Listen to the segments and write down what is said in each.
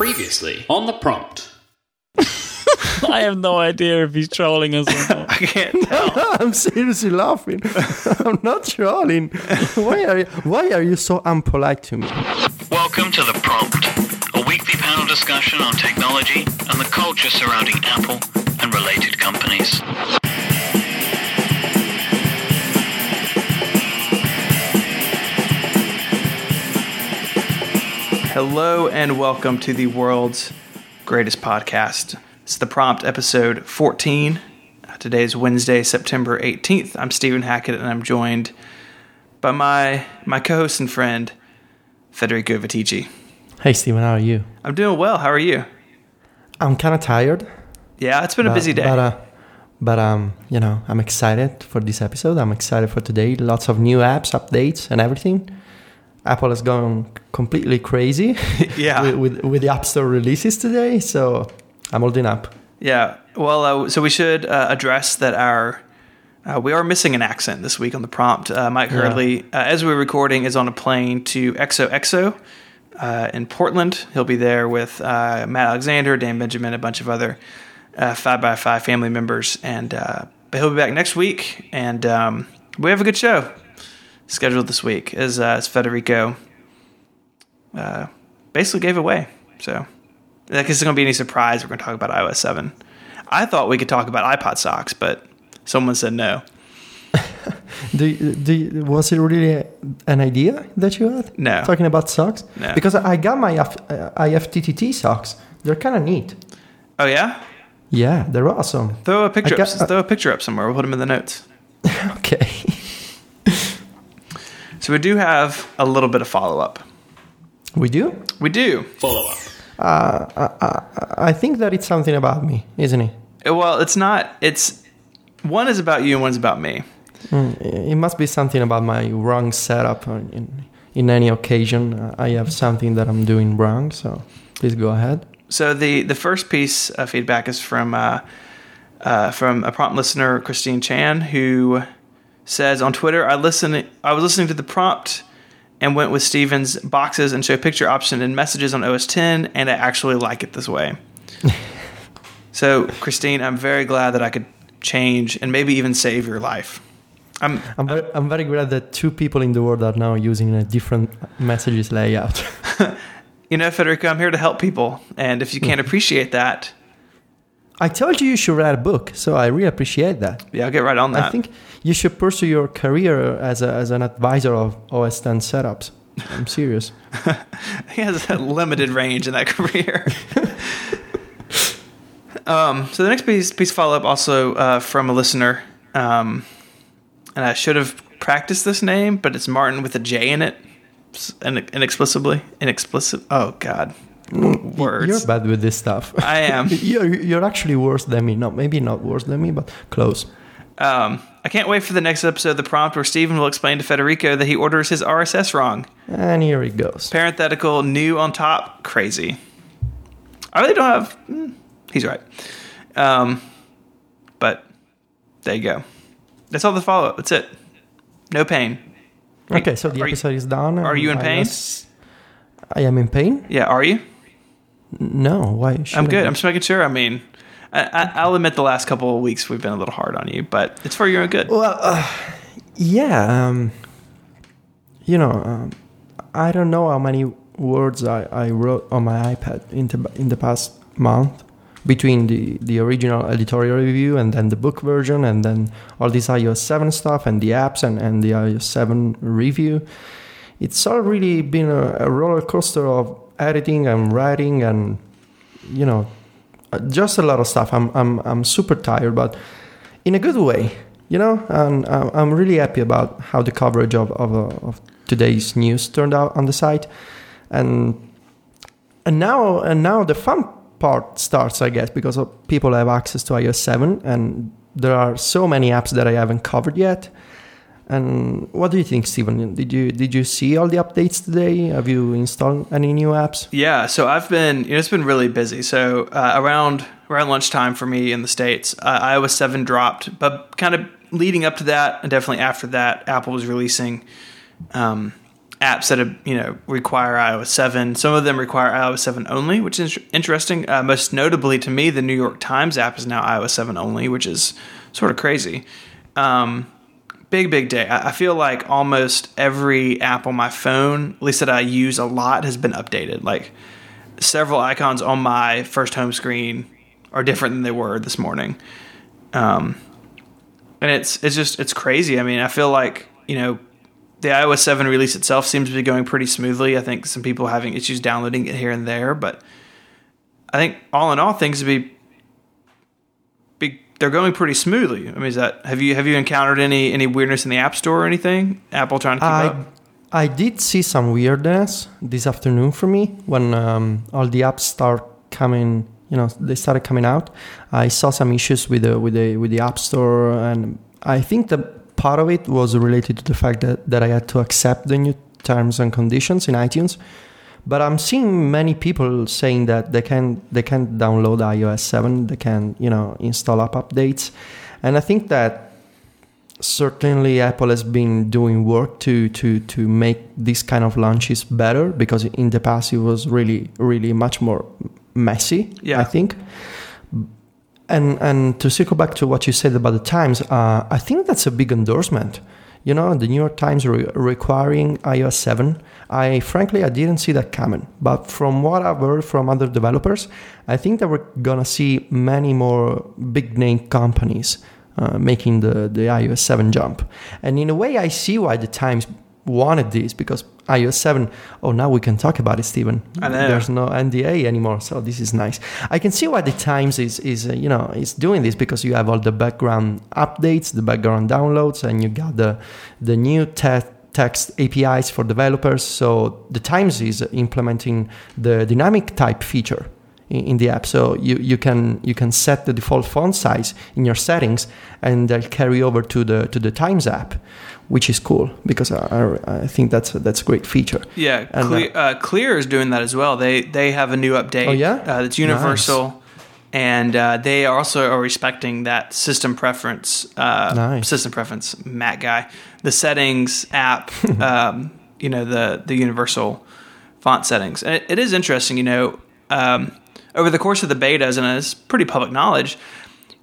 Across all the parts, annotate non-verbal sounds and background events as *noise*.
Previously on the prompt. *laughs* I have no idea if he's trolling us or not. *laughs* I can't tell. *laughs* I'm seriously laughing. I'm not trolling. Why are you, why are you so unpolite to me? Welcome to The Prompt, a weekly panel discussion on technology and the culture surrounding Apple and related companies. Hello and welcome to the world's greatest podcast. It's The Prompt, episode 14. Uh, Today is Wednesday, September 18th. I'm Stephen Hackett and I'm joined by my, my co host and friend, Federico Viticci. Hey, Stephen, how are you? I'm doing well. How are you? I'm kind of tired. Yeah, it's been a busy day. But, uh, but um, you know, I'm excited for this episode. I'm excited for today. Lots of new apps, updates, and everything. Apple has gone completely crazy *laughs* yeah. with, with with the App Store releases today. So I'm holding up. Yeah. Well, uh, so we should uh, address that our uh, we are missing an accent this week on the prompt. Uh, Myke Yeah. Hurley, uh, as we're recording, is on a plane to XOXO uh, in Portland. He'll be there with uh, Matt Alexander, Dan Benjamin, a bunch of other uh, five by five family members, and uh, but he'll be back next week. And um, we have a good show scheduled this week, as uh, as Federico uh, basically gave away. So. I guess it's going to be any surprise. We're going to talk about iOS 7. I thought we could talk about iPod socks, but someone said no. *laughs* Do, do was it really an idea that you had? No. Talking about socks? No. Because I got my F- uh, IFTTT socks. They're kind of neat. Oh yeah, Yeah, they're awesome. throw a picture I up. got- throw a picture up somewhere. We'll put them in the notes. *laughs* Okay. So we do have a little bit of follow up. we do? We do. Follow up. I think that it's something about me, isn't it? Uh, Well, it's not. It's one is about you and one's about me. It must be something about my wrong setup in, in any occasion. Uh, I have something that I'm doing wrong, so please go ahead. So the the first piece of feedback is from uh, uh, from a prompt listener, Christine Chan, who says on Twitter, "I listen. I was listening to the prompt and went with Stephen's boxes and show picture option and messages on OS 10, and I actually like it this way." *laughs* so, Christine, I'm very glad that I could change and maybe even save your life. I'm I'm very, I'm very glad that two people in the world are now using a different messages layout. *laughs* you know, Federico, I'm here to help people, and if you can't *laughs* appreciate that, I told you you should write a book, so I really appreciate that. yeah, I'll get right on that. I think you should pursue your career as, a, as an advisor of OS 10 setups. I'm serious. *laughs* he has a limited range in that *laughs* career. *laughs* um, so the next piece, piece follow up also uh, from a listener, um, and I should have practiced this name, but it's Martin with a J in it, in- inexplicably, inexplicit. Oh God, words. You're bad with this stuff. I am. *laughs* you're, you're actually worse than me. No, maybe not worse than me, but close. Um, I can't wait for the next episode of the prompt where Stephen will explain to Federico that he orders his RSS wrong. And here it goes. Parenthetical, new on top, crazy. I really don't have. mm, he's right. Um, but there you go. That's all the follow up. That's it. No pain. Okay, so the Are you- episode is done. Are you in I pain? I am in pain? Yeah, are you? No, why? should I'm good. I'm just making sure. I mean, I, I, I'll admit the last couple of weeks we've been a little hard on you, but it's for your own good. Well, uh, yeah. Um, you know, um, I don't know how many words I, I wrote on my iPad in the, in the past month between the, the original editorial review and then the book version and then all this iOS 7 stuff and the apps and, and the iOS 7 review. It's all really been a, a roller coaster of editing and writing and, you know, uh, just a lot of stuff. I'm, I'm, I'm super tired, but in a good way, you know. And uh, I'm really happy about how the coverage of of, uh, of today's news turned out on the site, and and now and now the fun part starts, I guess, because people have access to iOS 7, and there are so many apps that I haven't covered yet. And what do you think, Stephen? Did you did you see all the updates today? Have you installed any new apps? Yeah, so I've been, you know, it's been really busy. So uh, around around lunchtime for me in the states, uh, iOS seven dropped, but kind of leading up to that, and definitely after that, Apple was releasing um, apps that have, you know require iOS seven. Some of them require iOS seven only, which is interesting. Uh, most notably to me, the New York Times app is now iOS seven only, which is sort of crazy. Um, big big day. I, feel like almost every app on my phone, at least that I use a lot, has been updated. Like several icons on my first home screen are different than they were this morning. Um, and it's it's just it's crazy. I mean, I feel like you know the iOS 7 release itself seems to be going pretty smoothly. I think some people having issues downloading it here and there, but I think all in all things to be they're going pretty smoothly. I mean, is that have you have you encountered any any weirdness in the App Store or anything? Apple trying to keep I, up. I did see some weirdness this afternoon for me when um, all the apps start coming. You know, they started coming out. I saw some issues with the with the with the App Store, and I think that part of it was related to the fact that, that I had to accept the new terms and conditions in iTunes. But I'm seeing many people saying that they can they can download iOS 7, they can you know install app updates, and I think that certainly Apple has been doing work to to to make these kind of launches better because in the past it was really really much more messy. Yeah. I think. And and to circle back to what you said about the Times, uh, I think that's a big endorsement. You know, the New York Times re- requiring iOS 7. I frankly I didn't see that coming, but from what I've heard from other developers, I think that we're gonna see many more big name companies uh, making the the iOS 7 jump. And in a way, I see why the Times wanted this because iOS 7 oh now we can talk about it Stephen there's no NDA anymore so this is nice. I can see why the Times is is uh, you know is doing this because you have all the background updates the background downloads and you got the the new te- text APIs for developers. So the Times is implementing the dynamic type feature in, in the app. So you, you can you can set the default font size in your settings and they'll carry over to the to the Times app which is cool because I, I I think that's a, that's a great feature Yeah, And, Clear, uh, Clear is doing that as well. They they have a new update. Oh, yeah? uh, that's universal, and uh, they also are respecting that system preference. Uh, Nice. System preference, Mac guy. The settings app. *laughs* um, you know the the universal font settings. And it, it is interesting. You know, um, over the course of the betas, and it's pretty public knowledge.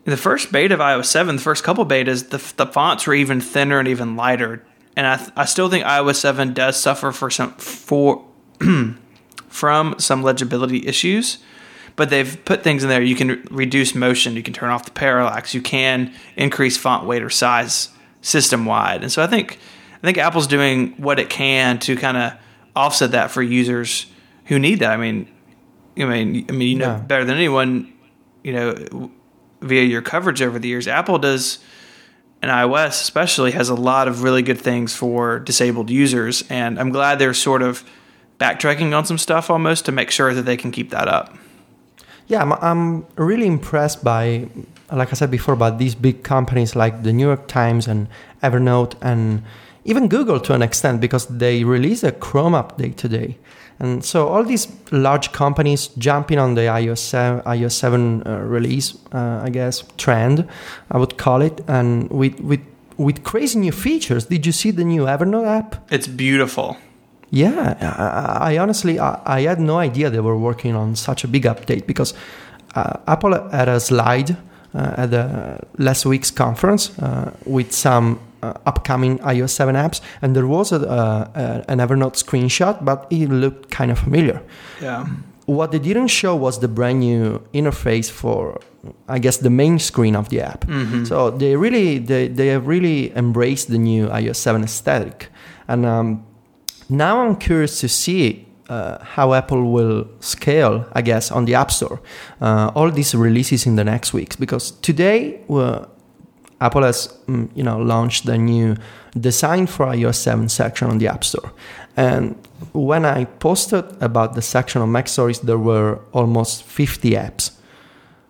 In the first beta of iOS 7, the first couple betas, the, the fonts were even thinner and even lighter. And I, I still think iOS 7 does suffer for some for *clears throat* from some legibility issues, but they've put things in there. You can reduce motion, you can turn off the parallax, you can increase font weight or size system wide. And so I think I think Apple's doing what it can to kind of offset that for users who need that. I mean, I mean, I mean, you know Yeah. better than anyone, you know, via your coverage over the years. Apple does, and iOS especially has a lot of really good things for disabled users, and I'm glad they're sort of backtracking on some stuff almost to make sure that they can keep that up. Yeah, I'm, I'm really impressed by, like I said before, about these big companies like the New York Times and Evernote and even Google to an extent because they released a Chrome update today. And so all these large companies jumping on the iOS 7, iOS 7 uh, release, uh, I guess, trend, I would call it, and with, with, with crazy new features. Did you see the new Evernote app? It's beautiful. Yeah, I, I honestly I, I had no idea they were working on such a big update because uh, Apple had a slide uh, at the last week's conference uh, with some uh, upcoming iOS 7 apps, and there was a, uh, an Evernote screenshot, but it looked kind of familiar. Yeah. What they didn't show was the brand new interface for, I guess, the main screen of the app. So they really they, they have really embraced the new iOS 7 aesthetic, and um, now I'm curious to see uh, how Apple will scale, I guess, on the App Store. Uh, all these releases in the next weeks, because today uh, Apple has, mm, you know, launched the new design for iOS 7 section on the App Store. And when I posted about the section on Mac Stories, there were almost 50 apps.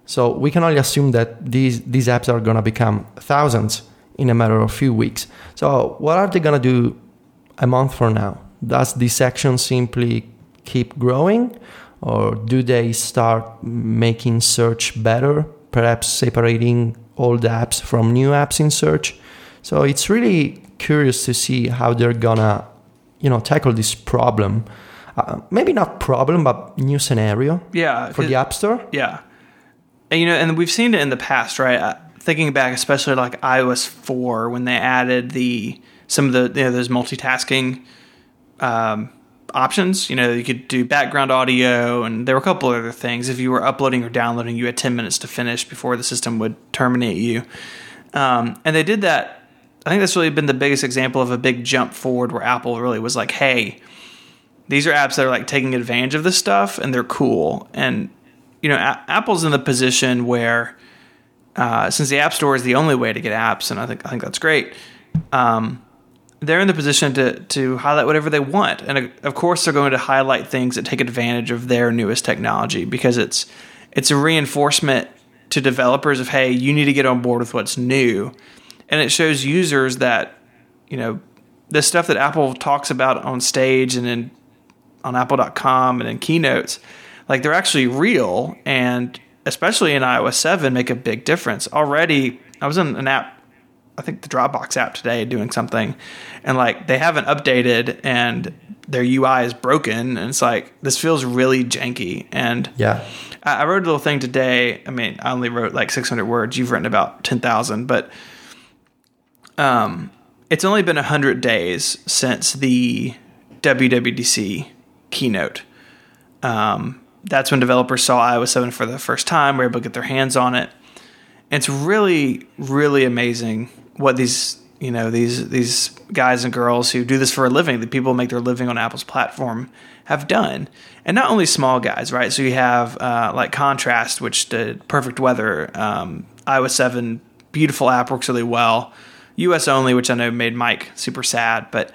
So we can only assume that these these apps are gonna become thousands in a matter of a few weeks. So what are they gonna do a month from now? Does this section simply keep growing, or do they start making search better? Perhaps separating old apps from new apps in search. So it's really curious to see how they're gonna you know tackle this problem. Uh, maybe not problem, but new scenario Yeah, for the App Store. Yeah, and you know, and we've seen it in the past, right? Uh, thinking back, especially like iOS four when they added the some of the you know those multitasking um, options. You know, you could do background audio, and there were a couple other things. If you were uploading or downloading, you had ten minutes to finish before the system would terminate you. Um, and they did that. I think that's really been the biggest example of a big jump forward where Apple really was like, "Hey, these are apps that are like taking advantage of this stuff, and they're cool." And you know, A- Apple's in the position where uh, since the App Store is the only way to get apps, and I think I think that's great. Um, they're in the position to to highlight whatever they want, and uh, of course they're going to highlight things that take advantage of their newest technology because it's it's a reinforcement to developers of hey, you need to get on board with what's new, and it shows users that you know the stuff that Apple talks about on stage and in on Apple.com and in keynotes, like they're actually real. And especially in iOS 7 make a big difference. Already, I was in an app, I think the Dropbox app today doing something, and like they haven't updated and their UI is broken, and it's like this feels really janky. And Yeah, I I wrote a little thing today. I mean, I only wrote like 600 words. You've written about 10,000, but um, it's only been 100 days since the WWDC keynote. Um, that's when developers saw iOS 7 for the first time, were able to get their hands on it. And it's really, really amazing what these you know these these guys and girls who do this for a living, the people who make their living on Apple's platform, have done. And not only small guys, right? So you have uh, like Contrast, which did Perfect Weather, um, iOS 7, beautiful app, works really well. US only, which I know made Myke super sad, but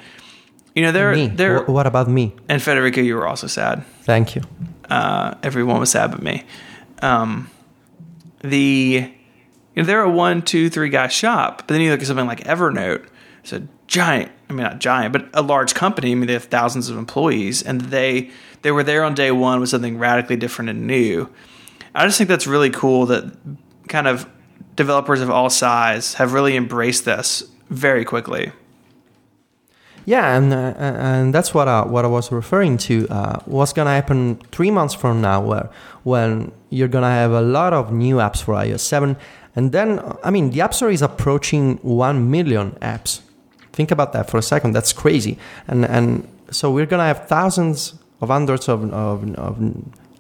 you know they're they're Wh- what about me? and Federico, you were also sad. Thank you. Uh, everyone was sad but me. Um, the you know, they're a one, two, three guy shop, but then you look at something like Evernote. It's a giant. I mean, not giant, but a large company. I mean, they have thousands of employees, and they they were there on day one with something radically different and new. I just think that's really cool that kind of developers of all size have really embraced this very quickly. Yeah, and uh, and that's what I, what I was referring to. Uh, what's gonna happen three months from now, where when you're gonna have a lot of new apps for iOS 7, and then I mean the App Store is approaching one million apps. Think about that for a second. That's crazy. And and so we're gonna have thousands of hundreds of of, of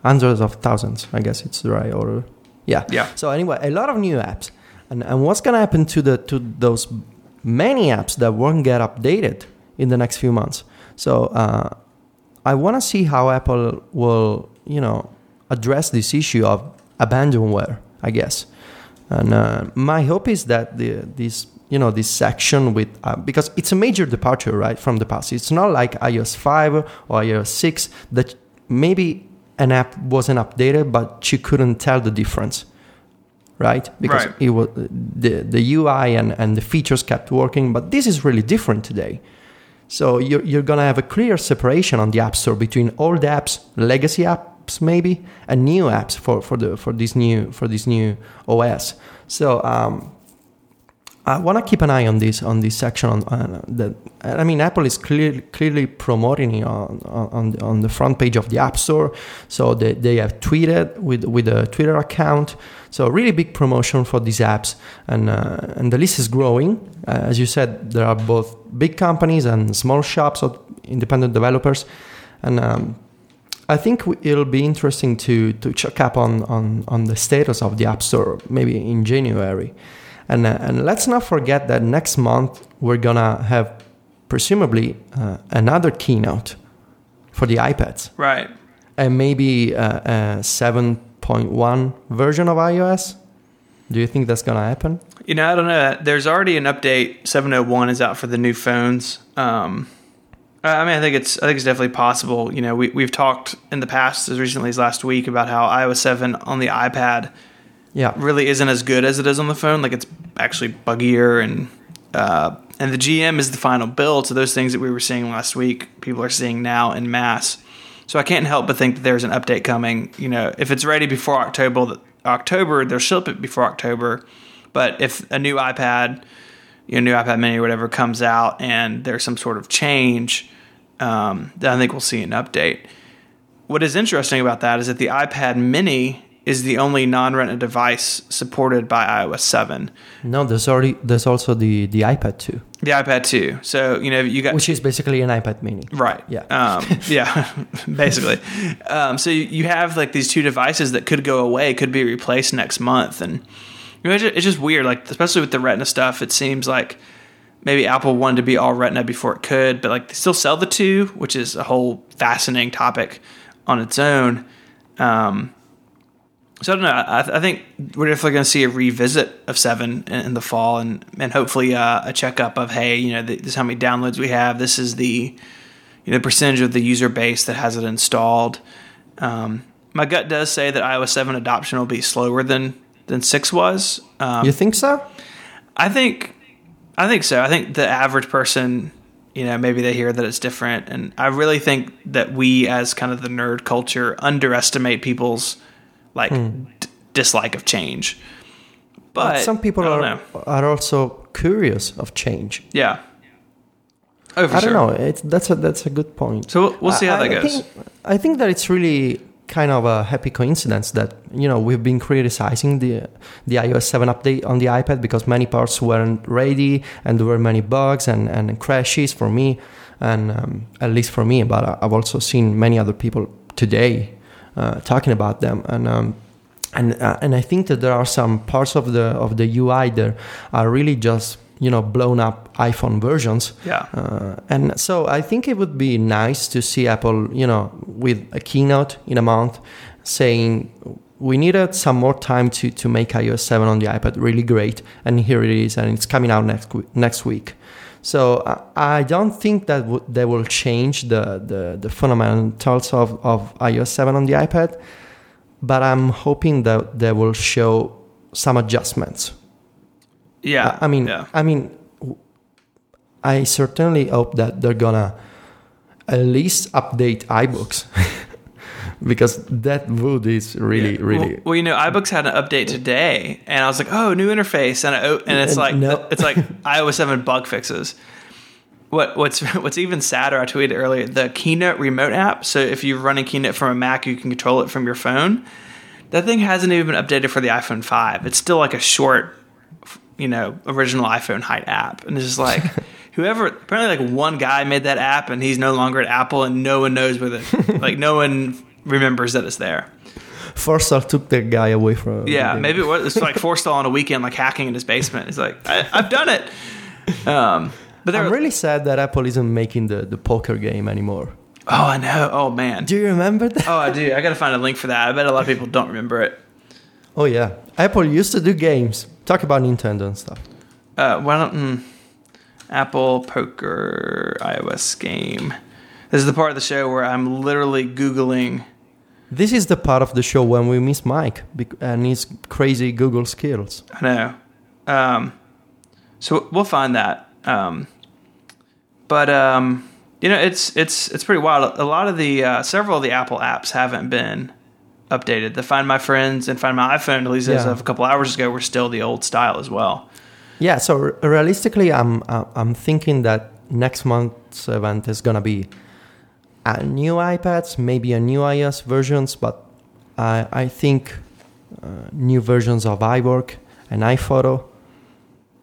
hundreds of thousands. I guess it's the right order. Yeah. Yeah. So anyway, a lot of new apps, and and what's gonna happen to the to those many apps that won't get updated in the next few months? So uh, I want to see how Apple will, you know, address this issue of abandonware. I guess, and uh, my hope is that the this you know this section with uh, because it's a major departure right from the past. It's not like iOS five or iOS six that maybe an app wasn't updated, but you couldn't tell the difference, right? Because Right. it was the the UI and, and the features kept working, but this is really different today. So you're you're gonna have a clear separation on the App Store between old apps, legacy apps maybe, and new apps for, for the for this new for this new OS. So um, I want to keep an eye on this on this section. On, on the, I mean, Apple is clearly clearly promoting it on, on on the front page of the App Store. So they, they have tweeted with with a Twitter account. So really big promotion for these apps, and uh, and the list is growing. Uh, as you said, there are both big companies and small shops or independent developers, and. Um, I think it'll be interesting to to check up on, on, on the status of the App Store maybe in January. And, uh, and let's not forget that next month we're gonna have presumably uh, another keynote for the iPads Right. and maybe uh, a 7.1 version of iOS. Do you think that's gonna happen? You know, I don't know. There's already an update. 701 is out for the new phones. Um, I mean, I think it's I think it's definitely possible. You know, we we've talked in the past, as recently as last week, about how iOS 7 on the iPad Yeah, really isn't as good as it is on the phone. Like it's actually buggier and uh, and the GM is the final build. So those things that we were seeing last week, people are seeing now in mass. So I can't help but think that there's an update coming. You know, if it's ready before October, October they'll ship it before October. But if a new iPad, you know, new iPad Mini or whatever comes out and there's some sort of change, um, then I think we'll see an update. What is interesting about that is that the iPad Mini is the only non-Retina device supported by iOS 7. No, there's already there's also the the iPad 2, The iPad 2. So you know you got which is basically an iPad Mini. Right. Yeah. Um, *laughs* yeah. *laughs* basically. Um, so you- you have like these two devices that could go away, could be replaced next month, and you know, it's ju- it's just weird. Like especially with the Retina stuff, it seems like maybe Apple wanted to be all Retina before it could, but like they still sell the two, which is a whole fascinating topic on its own. Um, so I don't know. I, I think we're definitely going to see a revisit of Seven in, in the fall, and and hopefully uh, a checkup of hey, you know, this is how many downloads we have. This is the you know percentage of the user base that has it installed. Um, my gut does say that iOS seven adoption will be slower than than six was. Um, You think so? I think, I think so. I think the average person, you know, maybe they hear that it's different, and I really think that we, as kind of the nerd culture, underestimate people's like d- dislike of change. But, some people are know. are also curious of change. yeah. Oh, for I sure. don't know. It's that's a that's a good point. So we'll, we'll see how I- that I goes. Think, I think that it's really kind of a happy coincidence that you know we've been criticizing the the iOS 7 update on the iPad because many parts weren't ready and there were many bugs and, and crashes for me and um, at least for me but I've also seen many other people today uh, talking about them. And um, and uh, and I think that there are some parts of the of the UI that are really just you know blown up iPhone versions Yeah. uh, and so I think it would be nice to see Apple, you know, with a keynote in a month saying we needed some more time to, to make iOS 7 on the iPad really great. And here it is, and it's coming out next, week- next week. So I, I don't think that w- they will change the, the, the fundamentals of, of iOS 7 on the iPad, but I'm hoping that they will show some adjustments. Yeah. I mean, yeah. I mean, I certainly hope that they're gonna at least update iBooks *laughs* because that would is really, Yeah. really. Well, well, you know, iBooks had an update today, and I was like, "Oh, new interface," and I, o- and it's like no. it's like *laughs* iOS seven bug fixes. What what's what's even sadder? I tweeted earlier the Keynote remote app. So if you're running Keynote from a Mac, you can control it from your phone. That thing hasn't even been updated for the iPhone five. It's still like a short, you know, original iPhone height app, and it's just like. *laughs* Whoever apparently like one guy made that app and he's no longer at Apple and no one knows where the *laughs* like no one remembers that it's there. Forstall took that guy away from. Yeah, maybe it was it's like Forstall on a weekend, like hacking in his basement. He's like, I, I've done it. Um, but I'm really sad that Apple isn't making the, the poker game anymore. oh, I know. Oh man. Do you remember that? Oh, I do. I got to find a link for that. I bet a lot of people don't remember it. Oh yeah, Apple used to do games. Talk about Nintendo and stuff. Uh, why don't mm, Apple Poker iOS game? This is the part of the show where I'm literally googling. This is the part of the show when we miss Myke and his crazy Google skills. I know. Um, so we'll find that. Um, but um, you know, it's it's it's pretty wild. A lot of the uh, several of the Apple apps haven't been updated. The Find My Friends and Find My iPhone, at least as Yeah. of a couple hours ago, were still the old style as well. Yeah, so re- realistically, I'm uh, I'm thinking that next month's event is gonna be a new iPads, maybe a new iOS versions, but I I think uh, new versions of iWork and iPhoto,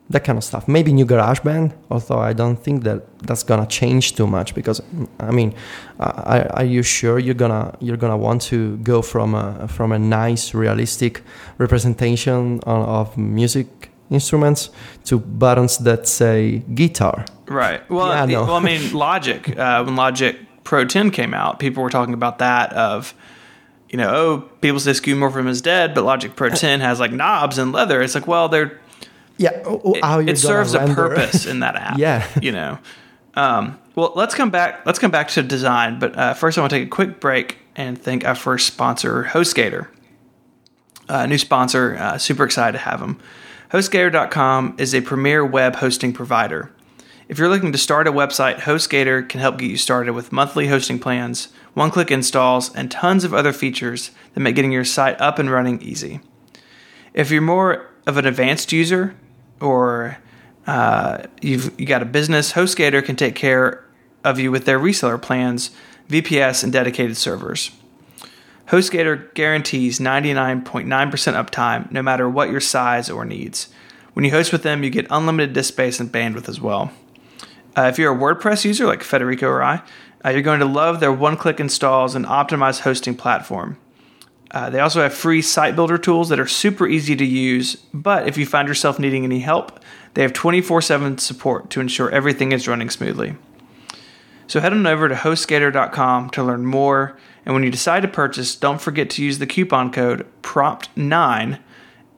that kind of stuff. Maybe new GarageBand, although I don't think that that's gonna change too much because mm, I mean, uh, are, are you sure you're gonna you're gonna want to go from a from a nice realistic representation of, music instruments to buttons that say guitar? Right. Well, Yeah, I the- well, I mean, *laughs* Logic. Uh, when Logic Pro 10 came out, people were talking about that. Of you know, oh, people say Skeuomorphism is dead, but Logic Pro 10 has like knobs and leather. It's like, well, they're Yeah, oh, oh, it, it serves a render. purpose in that *laughs* app. Yeah. you know. Um, well, let's come back. Let's come back to design, but uh, first, I want to take a quick break and thank our first sponsor, HostGator. Uh, new sponsor. Uh, super excited to have them. HostGator.com is a premier web hosting provider. If you're looking to start a website, HostGator can help get you started with monthly hosting plans, one-click installs, and tons of other features that make getting your site up and running easy. If you're more of an advanced user or uh, you've you got a business, HostGator can take care of you with their reseller plans, VPS, and dedicated servers. HostGator guarantees 99.9% uptime no matter what your size or needs. When you host with them, you get unlimited disk space and bandwidth as well. Uh, if you're a WordPress user like Federico or I, uh, you're going to love their one click installs and optimized hosting platform. Uh, they also have free site builder tools that are super easy to use, but if you find yourself needing any help, they have 24 7 support to ensure everything is running smoothly. So head on over to HostGator.com to learn more, and when you decide to purchase, don't forget to use the coupon code PROMPT9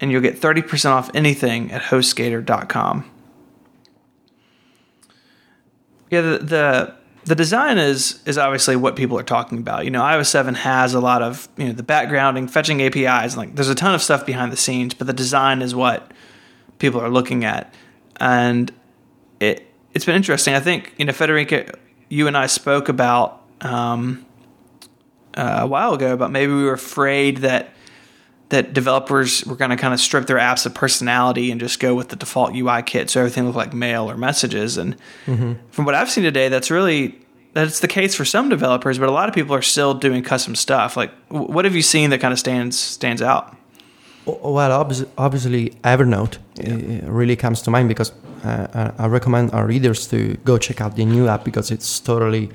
and you'll get 30% off anything at HostGator.com. Yeah, the, the the design is is obviously what people are talking about. You know, iOS seven has a lot of you know the backgrounding, fetching APIs, like there's a ton of stuff behind the scenes, but the design is what people are looking at, and it it's been interesting. I think you know Federico, you and I spoke about um, uh, a while ago about maybe we were afraid that that developers were going to kind of strip their apps of personality and just go with the default UI kit, so everything looked like mail or messages. And mm-hmm. from what I've seen today, that's really that's the case for some developers, but a lot of people are still doing custom stuff. Like, what have you seen that kind of stands stands out? Well, obviously, Evernote yeah. really comes to mind because uh, I recommend our readers to go check out the new app because it's totally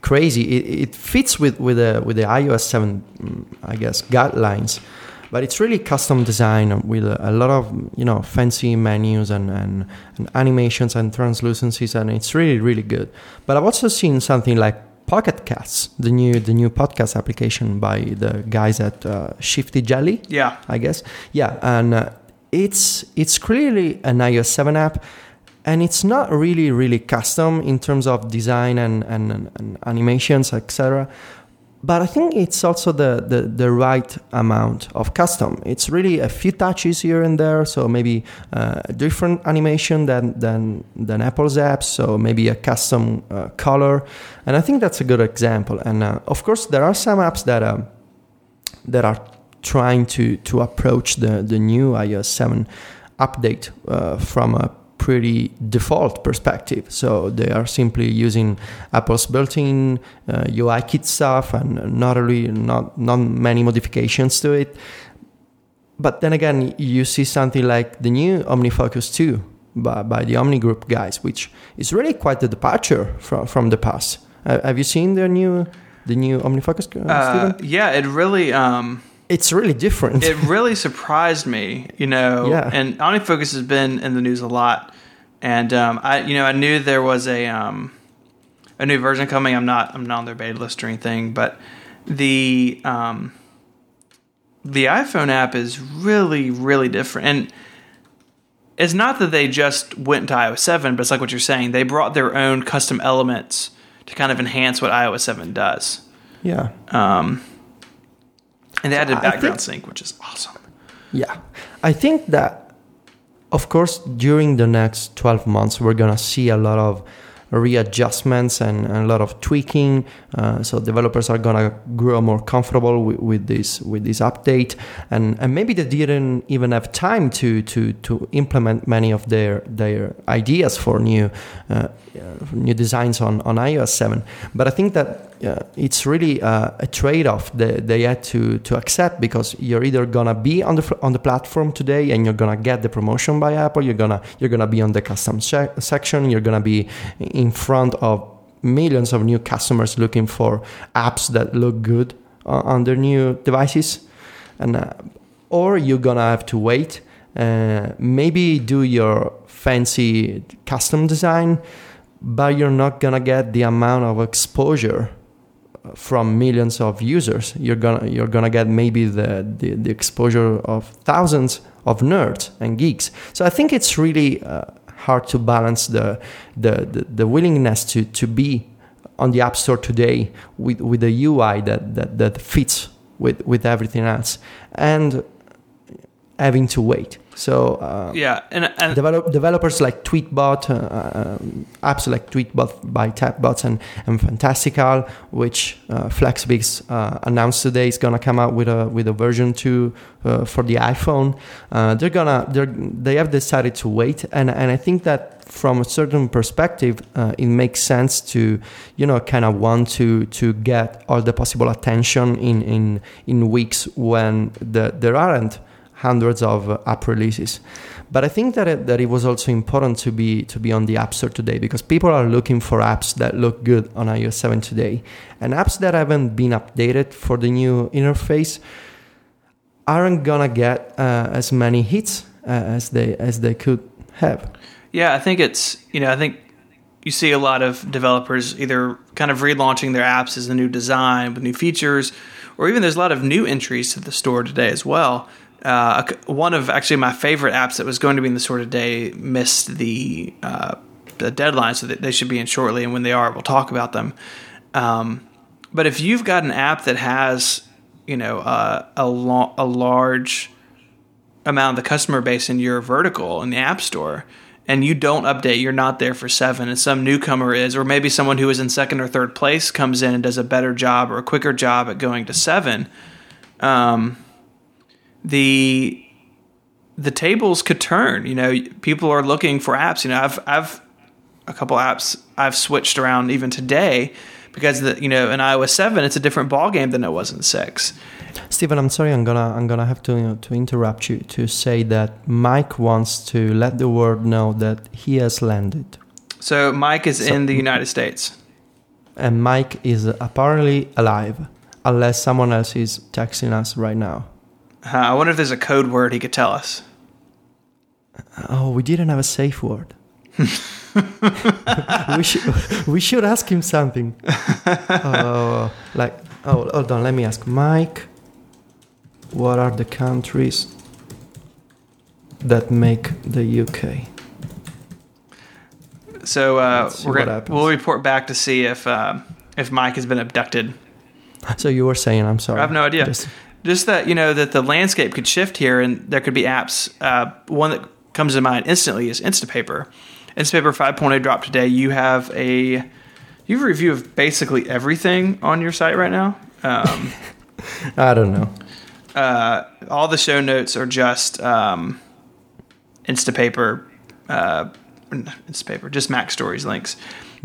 crazy. It, it fits with with the with the iOS seven, mm, I guess, guidelines but it's really custom design with a, a, lot of you know fancy menus and, and, and, animations and translucencies and it's really really good. But i've also seen something like pocket casts the new the new podcast application by the guys at uh, shifty jelly yeah. I guess. Yeah and uh, it's it's clearly an ios 7 app and it's not really really custom in terms of design and, and, and animations etc but I think it's also the, the, the right amount of custom. It's really a few touches here and there, so maybe uh, a different animation than, than, than Apple's apps, so maybe a custom uh, color. And I think that's a good example. And uh, of course, there are some apps that, uh, that are trying to, to approach the, the new iOS 7 update uh, from a pretty default perspective. So they are simply using Apple's built-in uh, UI kit stuff and not really not not many modifications to it. But then again, you see something like the new OmniFocus 2 by, by the Omni Group guys, which is really quite a departure from, from the past. Uh, have you seen the new the new OmniFocus? Uh, uh, yeah, it really. Um it's really different. it *laughs* really surprised me, you know. Yeah. And OmniFocus has been in the news a lot, and um, I, you know, I knew there was a um, a new version coming. I'm not, I'm not on their beta list or anything, but the um, the iPhone app is really, really different, and it's not that they just went to iOS 7, but it's like what you're saying. They brought their own custom elements to kind of enhance what iOS 7 does. Yeah. Um, and they added background think, sync, which is awesome. Yeah. I think that, of course, during the next 12 months, we're going to see a lot of readjustments and, and a lot of tweaking. Uh, so developers are gonna grow more comfortable with, with, this with this update, and and maybe they didn't even have time to to to implement many of their their ideas for new uh, new designs on on iOS 7. But I think that uh, it's really uh, a trade-off that they had to to accept because you're either gonna be on the on the platform today and you're gonna get the promotion by Apple, you're gonna you're gonna be on the custom se- section, you're gonna be in front of millions of new customers looking for apps that look good uh, on their new devices, and uh, or you're gonna have to wait, uh, maybe do your fancy custom design, but you're not gonna get the amount of exposure from millions of users. You're gonna you're gonna get maybe the, the, the exposure of thousands of nerds and geeks. So I think it's really uh, hard to balance the, the the, the willingness to to be on the app store today with with a UI that that, that fits with with everything else and having to wait. So uh, Yeah, and, and develop, developers like Tweetbot, uh, um, apps like Tweetbot by Tapbots and, and Fantastical, which uh, Flexibits uh, announced today is gonna come out with a with a version two uh, for the iPhone. Uh, they're gonna they're, they have decided to wait, and and I think that from a certain perspective, uh, it makes sense to you know kind of want to to get all the possible attention in in in weeks when the, there aren't hundreds of uh, app releases. But I think that it, that it was also important to be to be on the App Store today because people are looking for apps that look good on iOS 7 today, and apps that haven't been updated for the new interface aren't gonna get uh, as many hits uh, as they as they could have. Yeah, I think it's you know I think you see a lot of developers either kind of relaunching their apps as a new design with new features, or even there's a lot of new entries to the store today as well. Uh, one of actually my favorite apps that was going to be in the sort of day missed the uh, the deadline, so that they should be in shortly. And when they are, we'll talk about them. Um, but if you've got an app that has you know uh, a lo- a large amount of the customer base in your vertical in the app store and you don't update you're not there for seven and some newcomer is or maybe someone who is in second or third place comes in and does a better job or a quicker job at going to seven um, the the tables could turn you know people are looking for apps you know i've i've a couple apps i've switched around even today because the you know in iOS seven it's a different ball game than it was in six. Stephen, I'm sorry, I'm gonna I'm gonna have to you know, to interrupt you to say that Myke wants to let the world know that he has landed. So Myke is So- in the United States. and Myke is apparently alive, unless someone else is texting us right now. Uh, I wonder if there's a code word he could tell us. Oh, we didn't have a safe word. we should we should ask him something. *laughs* Oh, like oh, hold on. Let me ask Myke. What are the countries that make the UK? So uh, we're gonna, we'll report back to see if uh, if Myke has been abducted. So you were saying, I'm sorry. I have no idea. Just- Just that you know that the landscape could shift here, and there could be apps. Uh, one that comes to mind instantly is Instapaper. Instapaper 5.0 dropped today. You have a you have a review of basically everything on your site right now. Um, *laughs* I don't know. uh, all the show notes are just um, Instapaper, uh, Instapaper, just Mac Stories links.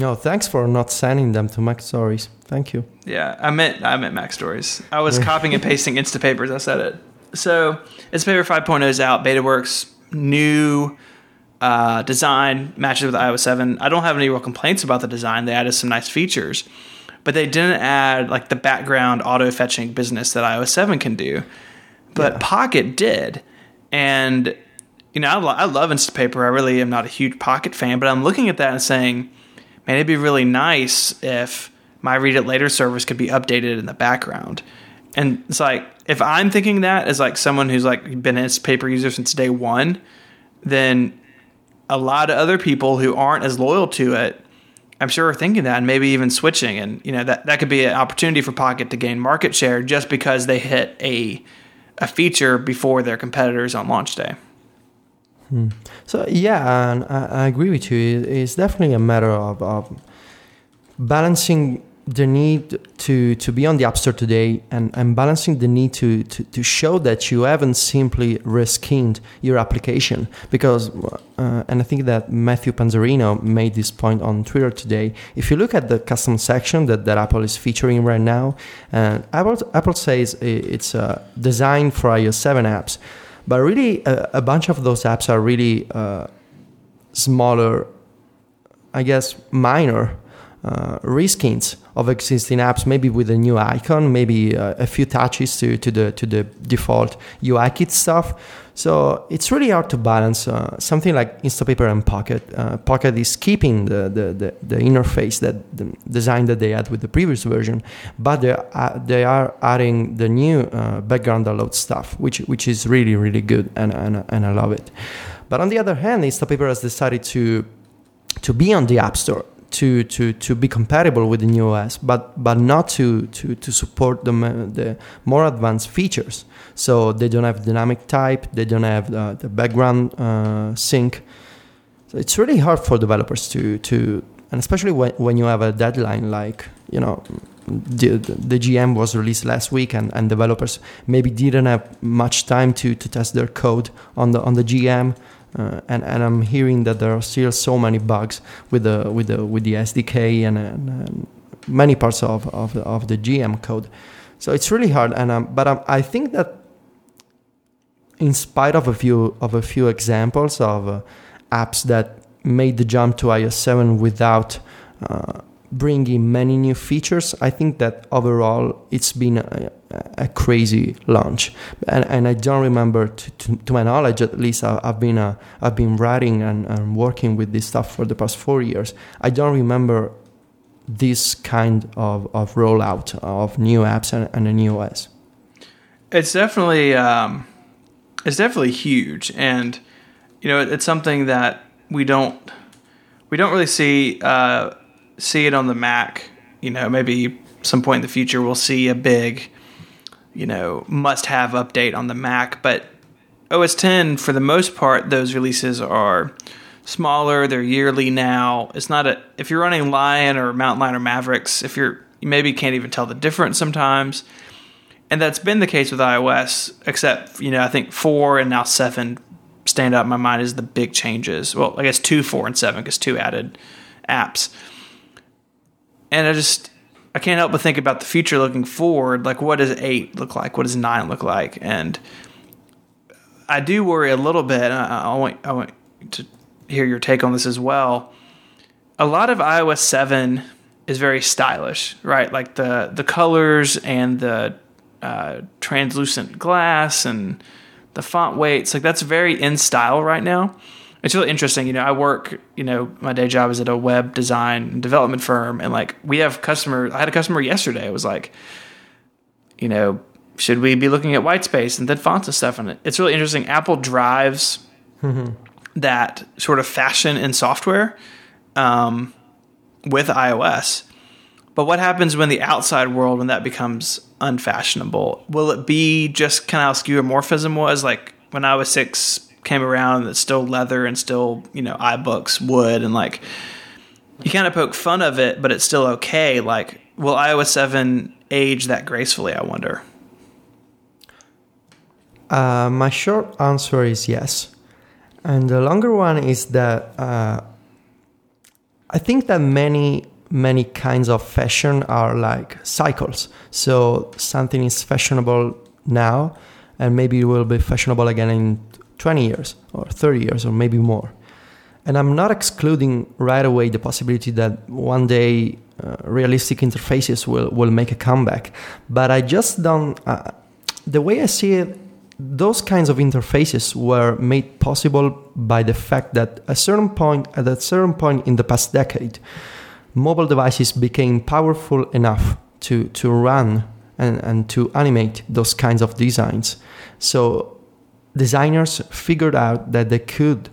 No, thanks for not sending them to Mac Stories. Thank you. Yeah, I meant I meant Mac Stories. I was copying and pasting Instapaper as I said it. So Instapaper 5.0 is out. BetaWorks new uh, design matches with iOS 7. I don't have any real complaints about the design. They added some nice features, but they didn't add like the background auto fetching business that iOS 7 can do. But Yeah. Pocket did, and you know I, lo- I love Instapaper. I really am not a huge Pocket fan, but I'm looking at that and saying, man, it'd be really nice if my read it later service could be updated in the background. And it's like if I'm thinking that as like someone who's like been an paper user since day one, then a lot of other people who aren't as loyal to it, I'm sure are thinking that and maybe even switching. And you know that that could be an opportunity for Pocket to gain market share just because they hit a a feature before their competitors on launch day. So yeah, and I, I agree with you. It's definitely a matter of, of balancing the need to, to be on the App Store today and, and balancing the need to, to, to show that you haven't simply reskinned your application. Because, uh, and I think that Matthew Panzarino made this point on Twitter today. If you look at the custom section that, that Apple is featuring right now, uh, Apple, Apple says it's uh, designed for iOS 7 apps. But really, a, a bunch of those apps are really uh, smaller, I guess, minor uh, reskins of existing apps, maybe with a new icon, maybe uh, a few touches to, to the to the default UI kit stuff. So it's really hard to balance uh, something like Instapaper and Pocket. Uh, Pocket is keeping the, the, the, the interface that the design that they had with the previous version, but they are, they are adding the new uh, background download stuff, which which is really really good, and and, and I love it. But on the other hand, Instapaper has decided to to be on the App Store to, to, to be compatible with the new OS, but, but not to, to, to support the, the more advanced features. So they don't have dynamic type, they don't have uh, the background uh, sync. So it's really hard for developers to, to and especially when, when you have a deadline like, you know, the, the GM was released last week and, and developers maybe didn't have much time to, to test their code on the on the GM. Uh, and, and I'm hearing that there are still so many bugs with the with the with the SDK and, and, and many parts of, of the, of the GM code. So it's really hard. And um, but um, I think that in spite of a few of a few examples of uh, apps that made the jump to iOS 7 without uh, bringing many new features, I think that overall it's been a, a crazy launch. And, and I don't remember, to, to, to my knowledge at least, I, have been uh, I've been writing and, and working with this stuff for the past four years. I don't remember this kind of, of rollout of new apps and, and a new OS. It's definitely um, it's definitely huge, and you know it's something that we don't we don't really see uh, see it on the Mac. You know, maybe some point in the future we'll see a big, you know, must have update on the Mac. But OS 10, for the most part, those releases are smaller. They're yearly now. It's not a if you're running Lion or Mountain Lion or Mavericks, if you're you maybe can't even tell the difference sometimes. And that's been the case with iOS, except you know I think four and now seven stand out in my mind as the big changes. Well, I guess two, four, and seven because two added apps. And I just I can't help but think about the future looking forward. Like, what does eight look like? What does nine look like? And I do worry a little bit. I, I want I want to hear your take on this as well. A lot of iOS seven is very stylish, right? Like the the colors and the uh, translucent glass and the font weights. Like that's very in style right now. It's really interesting. You know, I work, you know, my day job is at a web design and development firm. And like we have customers, I had a customer yesterday. It was like, you know, should we be looking at white space and then fonts and stuff? And it's really interesting. Apple drives that sort of fashion in software um, with iOS. But what happens when the outside world, when that becomes unfashionable? Will it be just kind of how skeuomorphism was? Like when iOS 6 came around, that's still leather and still, you know, iBooks, wood, and like you kind of poke fun of it, but it's still okay. Like, will iOS 7 age that gracefully, I wonder? Uh, my short answer is yes. And the longer one is that uh, I think that many many kinds of fashion are like cycles. So something is fashionable now, and maybe it will be fashionable again in 20 years or 30 years or maybe more. And I'm not excluding right away the possibility that one day uh, realistic interfaces will, will make a comeback. But I just don't, uh, the way I see it, those kinds of interfaces were made possible by the fact that a certain point, at a certain point in the past decade, mobile devices became powerful enough to, to run and, and to animate those kinds of designs. So designers figured out that they could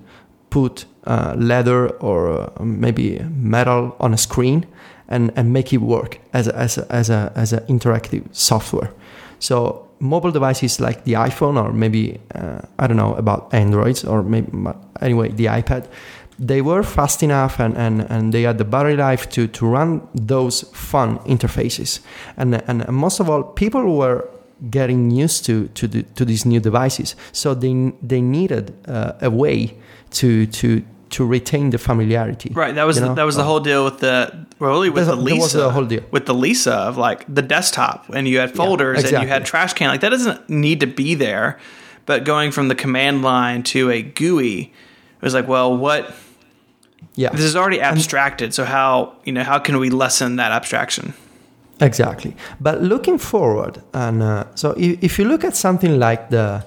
put uh, leather or uh, maybe metal on a screen and, and make it work as as a, as a, as a interactive software. So mobile devices like the iPhone or maybe uh, I don't know about Androids or maybe anyway the iPad they were fast enough and, and, and they had the battery life to, to run those fun interfaces. And, and most of all, people were getting used to, to, the, to these new devices. So they, they needed uh, a way to, to, to retain the familiarity. Right. That was the, that was the whole deal with the really with the Lisa. was the whole deal with the Lisa of like the desktop, and you had folders yeah, exactly. and you had trash can. Like that doesn't need to be there. But going from the command line to a GUI, it was like, well, what yeah. This is already abstracted, so how you know how can we lessen that abstraction? Exactly. But looking forward, and uh, so if, if, you look at something like the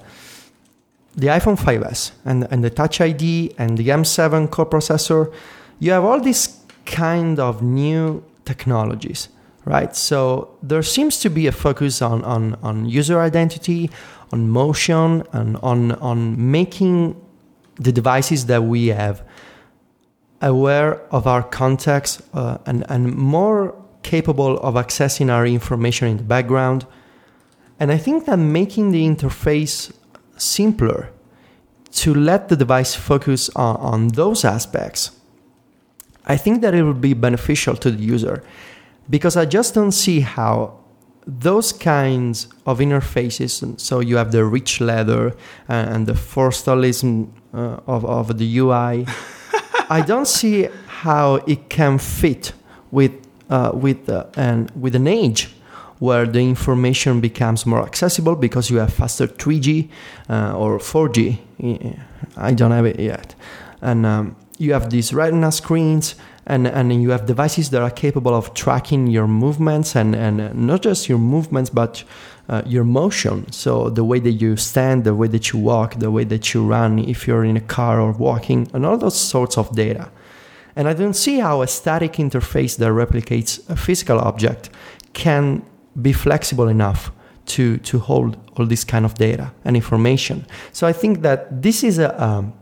the iPhone 5s and and the Touch ID and the M7 core processor, you have all these kind of new technologies, right? So there seems to be a focus on on, on user identity, on motion, and on on making the devices that we have aware of our context uh, and, and more capable of accessing our information in the background. And I think that making the interface simpler to let the device focus on, on those aspects, I think that it will be beneficial to the user because I just don't see how those kinds of interfaces, so you have the rich leather and the Forstallism uh, of, of the UI, *laughs* I don't see how it can fit with, uh, with, uh, an, with an age where the information becomes more accessible because you have faster 3G uh, or 4G. I don't have it yet. And um, you have these retina screens and, and you have devices that are capable of tracking your movements and, and not just your movements but uh, your motion so the way that you stand the way that you walk the way that you run if you're in a car or walking and all those sorts of data and i don't see how a static interface that replicates a physical object can be flexible enough to, to hold all this kind of data and information so i think that this is a um,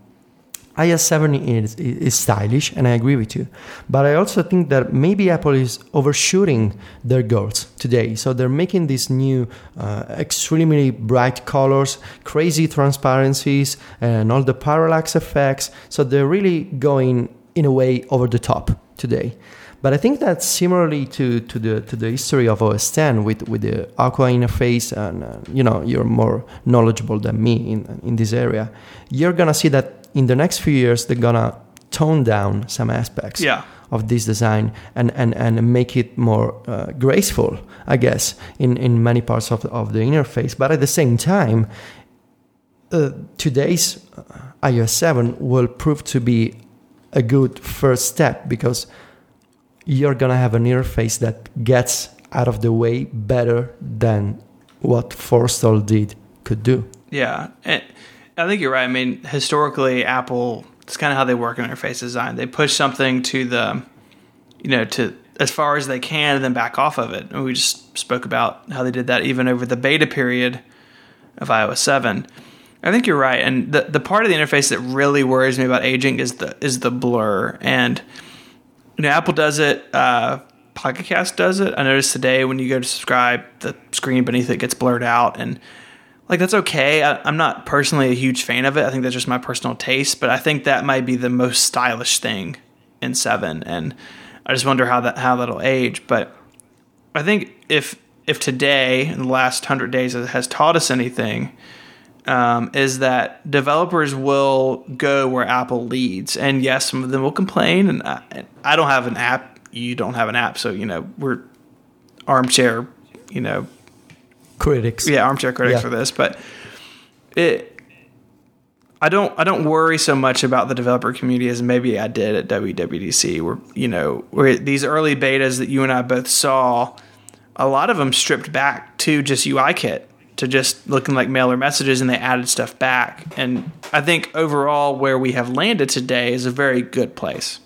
iOS 7 is, is stylish, and I agree with you. But I also think that maybe Apple is overshooting their goals today. So they're making these new, uh, extremely bright colors, crazy transparencies, and all the parallax effects. So they're really going, in a way, over the top today. But I think that similarly to, to the to the history of OS 10 with, with the Aqua interface, and uh, you know you're more knowledgeable than me in in this area, you're gonna see that in the next few years they're gonna tone down some aspects Yeah. of this design and, and, and make it more uh, graceful, I guess, in, in many parts of the, of the interface. But at the same time, uh, today's uh, iOS 7 will prove to be a good first step because you're gonna have an interface that gets out of the way better than what Forstall did could do. Yeah, and I think you're right. I mean, historically, Apple it's kind of how they work in interface design. They push something to the, you know, to as far as they can, and then back off of it. And we just spoke about how they did that even over the beta period of iOS seven. I think you're right, and the the part of the interface that really worries me about aging is the is the blur. And you know, Apple does it. Uh, Pocket Cast does it. I noticed today when you go to subscribe, the screen beneath it gets blurred out, and like that's okay. I, am not personally a huge fan of it. I think that's just my personal taste, but I think that might be the most stylish thing in seven, and I just wonder how that how that'll age. But I think if if today in the last hundred days has taught us anything, um, is that developers will go where Apple leads, and yes, some of them will complain. And I, I don't have an app. You don't have an app, so you know we're armchair, you know, Critics. yeah, armchair critics Yeah. for this, but it. I don't. I don't worry so much about the developer community as maybe I did at WWDC, where you know, where these early betas that you and I both saw, a lot of them stripped back to just UIKit, to just looking like mailer messages, and they added stuff back. And I think overall, where we have landed today is a very good place.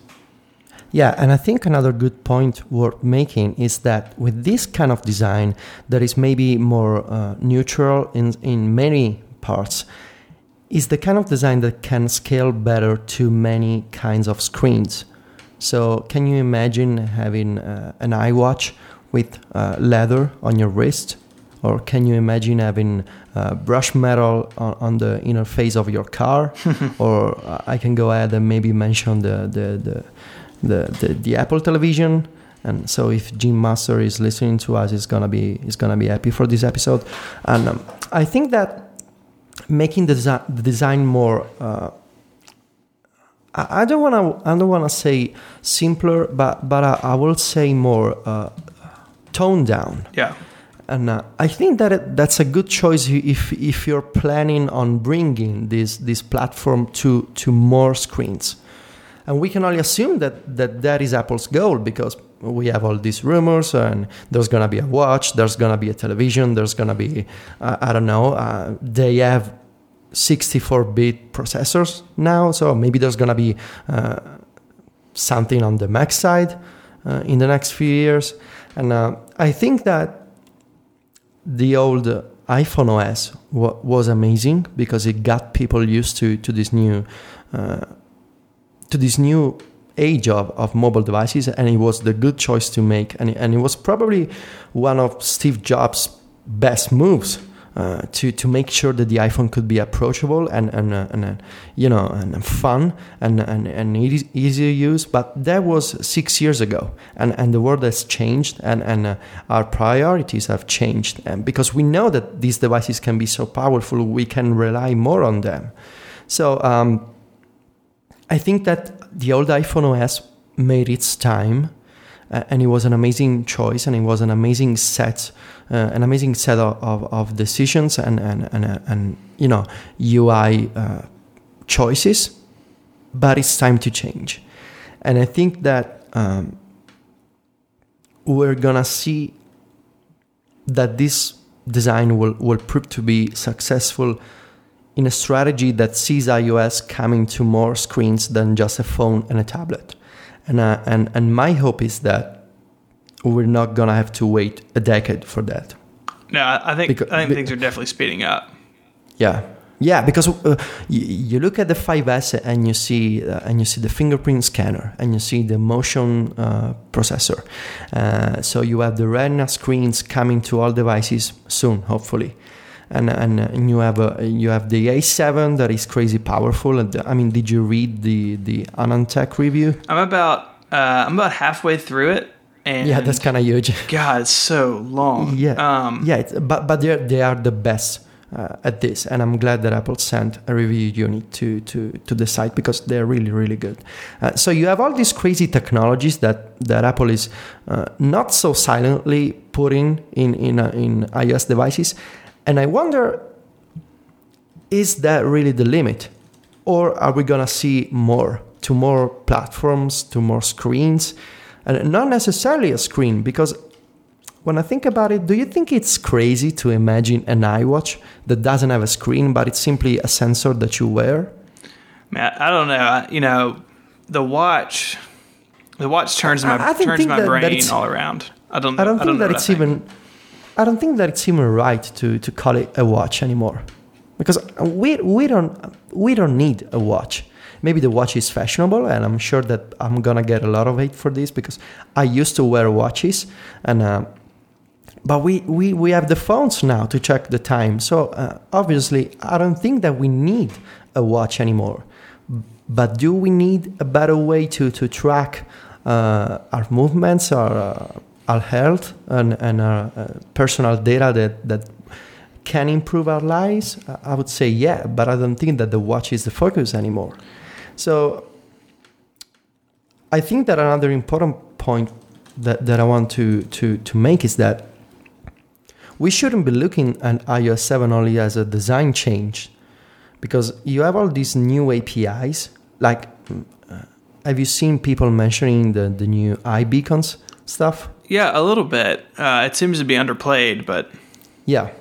Yeah, and I think another good point worth making is that with this kind of design that is maybe more uh, neutral in, in many parts, is the kind of design that can scale better to many kinds of screens. So, can you imagine having uh, an iWatch with uh, leather on your wrist? Or can you imagine having uh, brush metal on, on the interface of your car? *laughs* or uh, I can go ahead and maybe mention the, the, the the, the, the Apple television. And so if Gene Munster is listening to us, he's gonna be he's gonna be happy for this episode. And um, I think that making the, desi- the design more uh, I don't wanna I don't wanna say simpler, but but I, I will say more uh, toned down. Yeah. And uh, I think that it, that's a good choice if if you're planning on bringing this this platform to to more screens. And we can only assume that that, that is Apple's goal because we have all these rumors and there's gonna be a watch, there's gonna be a television, there's gonna be uh, I don't know. Uh, they have 64-bit processors now, so maybe there's gonna be uh, something on the Mac side uh, in the next few years. And uh, I think that the old iPhone OS wa- was amazing because it got people used to to this new uh, to this new age of, of mobile devices, and it was the good choice to make. And, and it was probably one of Steve Jobs' best moves uh, to to make sure that the iPhone could be approachable and and, uh, and uh, you know and fun and and, and easy, easy to use. But that was six years ago, and, and the world has changed, and and uh, our priorities have changed. And because we know that these devices can be so powerful, we can rely more on them. So um, I think that the old iPhone OS made its time. Uh, and it was an amazing choice, and it was an amazing set uh, an amazing set of, of, of, decisions and and and, uh, and you know UI uh, choices, but it's time to change, and I think that um, we're gonna see that this design will will prove to be successful in a strategy that sees iOS coming to more screens than just a phone and a tablet. And, uh, and, and my hope is that we're not gonna have to wait a decade for that. No, I think because, I think things are definitely speeding up. Yeah, yeah, because uh, you, you, look at the 5S and you see uh, and you see the fingerprint scanner and you see the motion uh, processor. Uh, so you have the Retina screens coming to all devices soon, hopefully. And, and, and you have a, you have the A7 that is crazy powerful. And I mean, did you read the the AnandTech review? I'm about uh, I'm about halfway through it. And yeah, that's kind of huge. *laughs* God, it's so long. Yeah, um, yeah, but but they they are the best uh, at this, and I'm glad that Apple sent a review unit to to to the site because they're really really good. Uh, so you have all these crazy technologies that that Apple is uh, not so silently putting in in uh, in iOS devices, and I wonder, is that really the limit, or are we gonna see more to more platforms, to more screens? and not necessarily a screen because when I think about it, do you think it's crazy to imagine an iWatch that doesn't have a screen, but it's simply a sensor that you wear? Man, I don't know. I, you know, the watch, the watch turns my turns my that, brain that all around. I don't. I don't think I don't that it's even. I don't think that it's even right to to call it a watch anymore, because we we don't we don't need a watch. Maybe the watch is fashionable and i'm sure that i'm gonna get a lot of hate for this because i used to wear watches and uh, but we, we, we have the phones now to check the time. So uh, obviously i don't think that we need a watch anymore. But do we need a better way to, to track uh, our movements our, uh, our health and, and our uh, personal data that, that can improve our lives? I would say yeah, but I don't think that the watch is the focus anymore. So I think that another important point that, that I want to, to, to make is that we shouldn't be looking at iOS 7 only as a design change because you have all these new APIs. Like, uh, have you seen people mentioning the, the new iBeacons stuff? Yeah, a little bit. Uh, it seems to be underplayed, but. Yeah.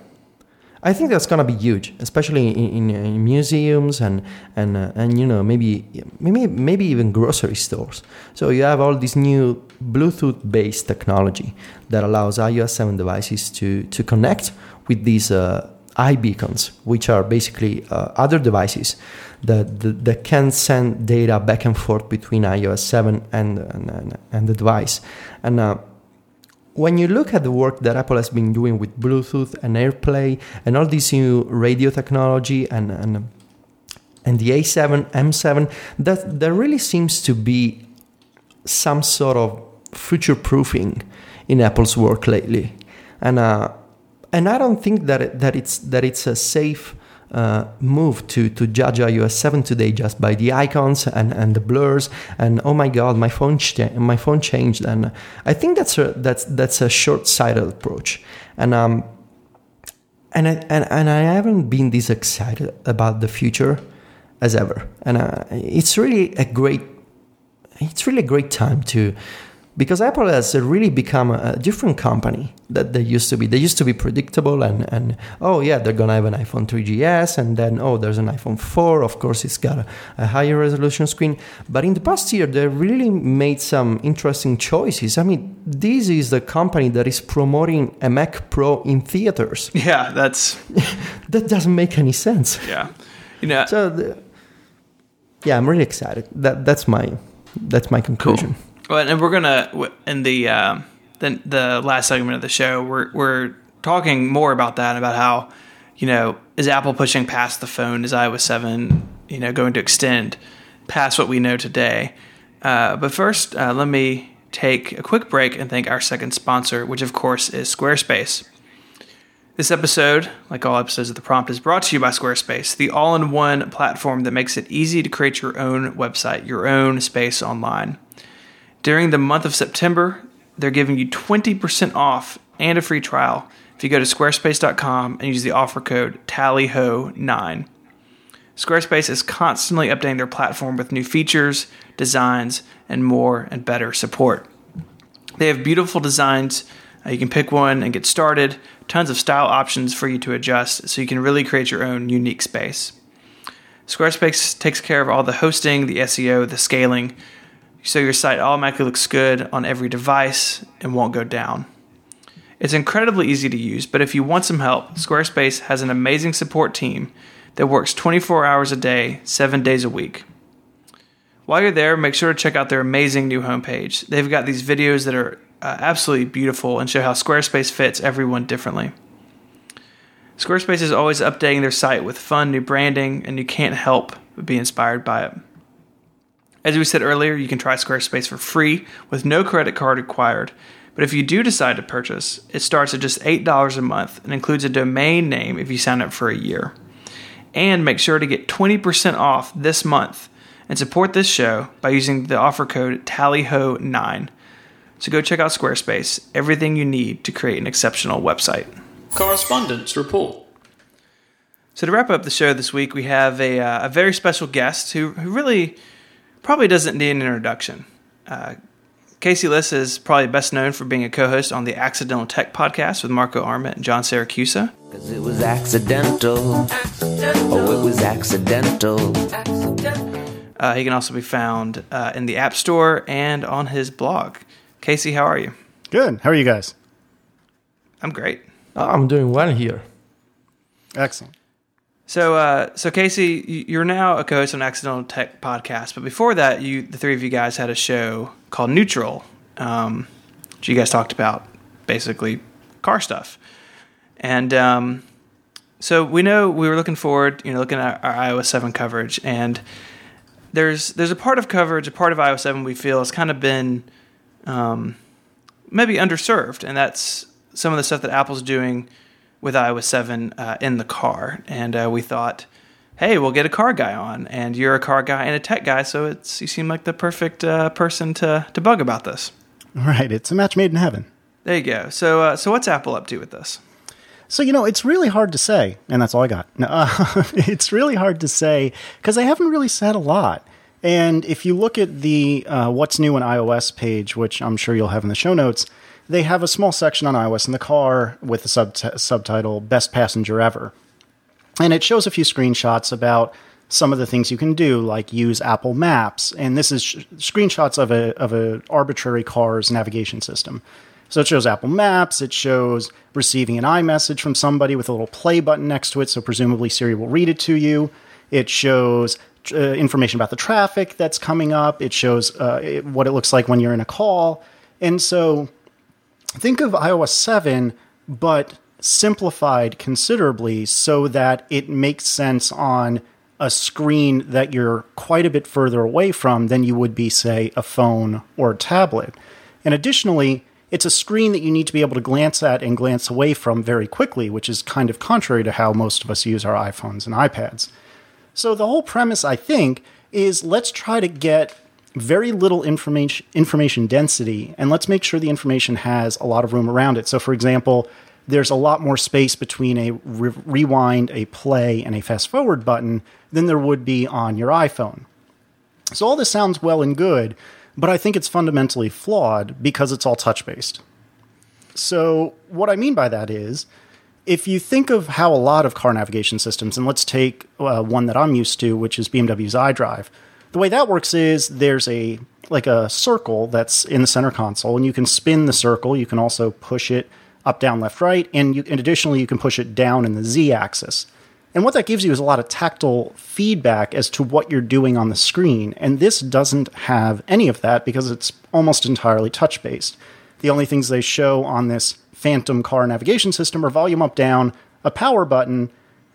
I think that's gonna be huge, especially in, in, in museums and and uh, and you know maybe maybe maybe even grocery stores. So you have all this new Bluetooth-based technology that allows iOS 7 devices to to connect with these uh, iBeacons, which are basically uh, other devices that, that, that can send data back and forth between iOS 7 and and, and the device, and uh, when you look at the work that Apple has been doing with Bluetooth and AirPlay and all this new radio technology and and, and the A7, M7, that there really seems to be some sort of future proofing in Apple's work lately, and uh, and I don't think that it, that it's that it's a safe uh, move to, to judge iOS 7 today just by the icons and, and the blurs? And oh my god my phone cha- my phone changed. And I think that's a that's that's a short-sighted approach. And um and I, and, and I haven't been this excited about the future as ever. And uh, it's really a great it's really a great time to because Apple has really become a different company that they used to be. They used to be predictable and, and oh yeah, they're gonna have an iPhone 3GS and then oh there's an iPhone 4. Of course, it's got a, a higher resolution screen. But in the past year, they really made some interesting choices. I mean, this is the company that is promoting a Mac Pro in theaters. *laughs* Yeah, that's *laughs* that doesn't make any sense. Yeah, you know. So the, yeah, I'm really excited. That that's my that's my conclusion. Well, and we're gonna in the uh, the the last segment of the show, we're we're talking more about that about how you know is Apple pushing past the phone? Is iOS seven you know going to extend past what we know today? Uh, but first, uh, let me take a quick break and thank our second sponsor, which of course is Squarespace. This episode, like all episodes of The Prompt, is brought to you by Squarespace, the all in one platform that makes it easy to create your own website, your own space online. During the month of September, they're giving you 20% off and a free trial if you go to squarespace.com and use the offer code TALLYHO9. Squarespace is constantly updating their platform with new features, designs, and more and better support. They have beautiful designs. Uh, you can pick one and get started. Tons of style options for you to adjust so you can really create your own unique space. Squarespace takes care of all the hosting, the SEO, the scaling, so your site automatically looks good on every device and won't go down. It's incredibly easy to use, but if you want some help, Squarespace has an amazing support team that works 24 hours a day, 7 days a week. While you're there, make sure to check out their amazing new homepage. They've got these videos that are uh, absolutely beautiful and show how Squarespace fits everyone differently. Squarespace is always updating their site with fun new branding, and you can't help but be inspired by it. As we said earlier, you can try Squarespace for free with no credit card required. But if you do decide to purchase, it starts at just $8 a month and includes a domain name if you sign up for a year. And make sure to get 20% off this month and support this show by using the offer code TALLYHO9. So go check out Squarespace, everything you need to create an exceptional website. Correspondence report. So to wrap up the show this week, we have a, uh, a very special guest who, who really probably doesn't need an introduction. Uh, Casey Liss is probably best known for being a co-host on the Accidental Tech podcast with Marco Arment and John Siracusa. Cause it was accidental. Oh, it was accidental. Uh, he can also be found uh, in the App Store and on his blog. Casey, how are you? Good. How are you guys? I'm great. I'm doing well here. Excellent. So, uh, so Casey, you're now a co-host on Accidental Tech podcast, but before that, you the three of you guys had a show called Neutral, um, which you guys talked about basically car stuff, and um, so we know we were looking forward, you know, looking at our iOS seven coverage, and there's there's a part of coverage, a part of iOS seven we feel has kind of been um, maybe underserved, and that's some of the stuff that Apple's doing with iOS 7 uh, in the car. And uh, we thought, hey, we'll get a car guy on. And you're a car guy and a tech guy, so it's you seem like the perfect uh, person to, to bug about this. Right. It's a match made in heaven. There you go. So, uh, so what's Apple up to with this? So, you know, it's really hard to say, and that's all I got. No, *laughs* uh, it's really hard to say because they haven't really said a lot. And if you look at the uh, What's New in iOS page, which I'm sure you'll have in the show notes, they have a small section on iOS in the car with the sub- subtitle Best Passenger Ever. And it shows a few screenshots about some of the things you can do, like use Apple Maps. And this is sh- screenshots of a, of a arbitrary car's navigation system. So it shows Apple Maps, it shows receiving an iMessage from somebody with a little play button next to it, so presumably Siri will read it to you. It shows uh, information about the traffic that's coming up. It shows uh, it, what it looks like when you're in a call. And so think of iOS 7, but simplified considerably so that it makes sense on a screen that you're quite a bit further away from than you would be, say, a phone or a tablet. And additionally, it's a screen that you need to be able to glance at and glance away from very quickly, which is kind of contrary to how most of us use our iPhones and iPads. So the whole premise, I think, is let's try to get very little information information density and let's make sure the information has a lot of room around it. So for example, there's a lot more space between a re- rewind, a play, and a fast forward button than there would be on your iPhone. So all this sounds well and good, but I think it's fundamentally flawed because it's all touch based. So what I mean by that is if you think of how a lot of car navigation systems, and let's take uh, one that I'm used to, which is BMW's iDrive, the way that works is there's a like a circle that's in the center console, and you can spin the circle. You can also push it up, down, left, right, and, you, and additionally you can push it down in the z-axis. And what that gives you is a lot of tactile feedback as to what you're doing on the screen. And this doesn't have any of that because it's almost entirely touch based. The only things they show on this Phantom car navigation system are volume up down, a power button,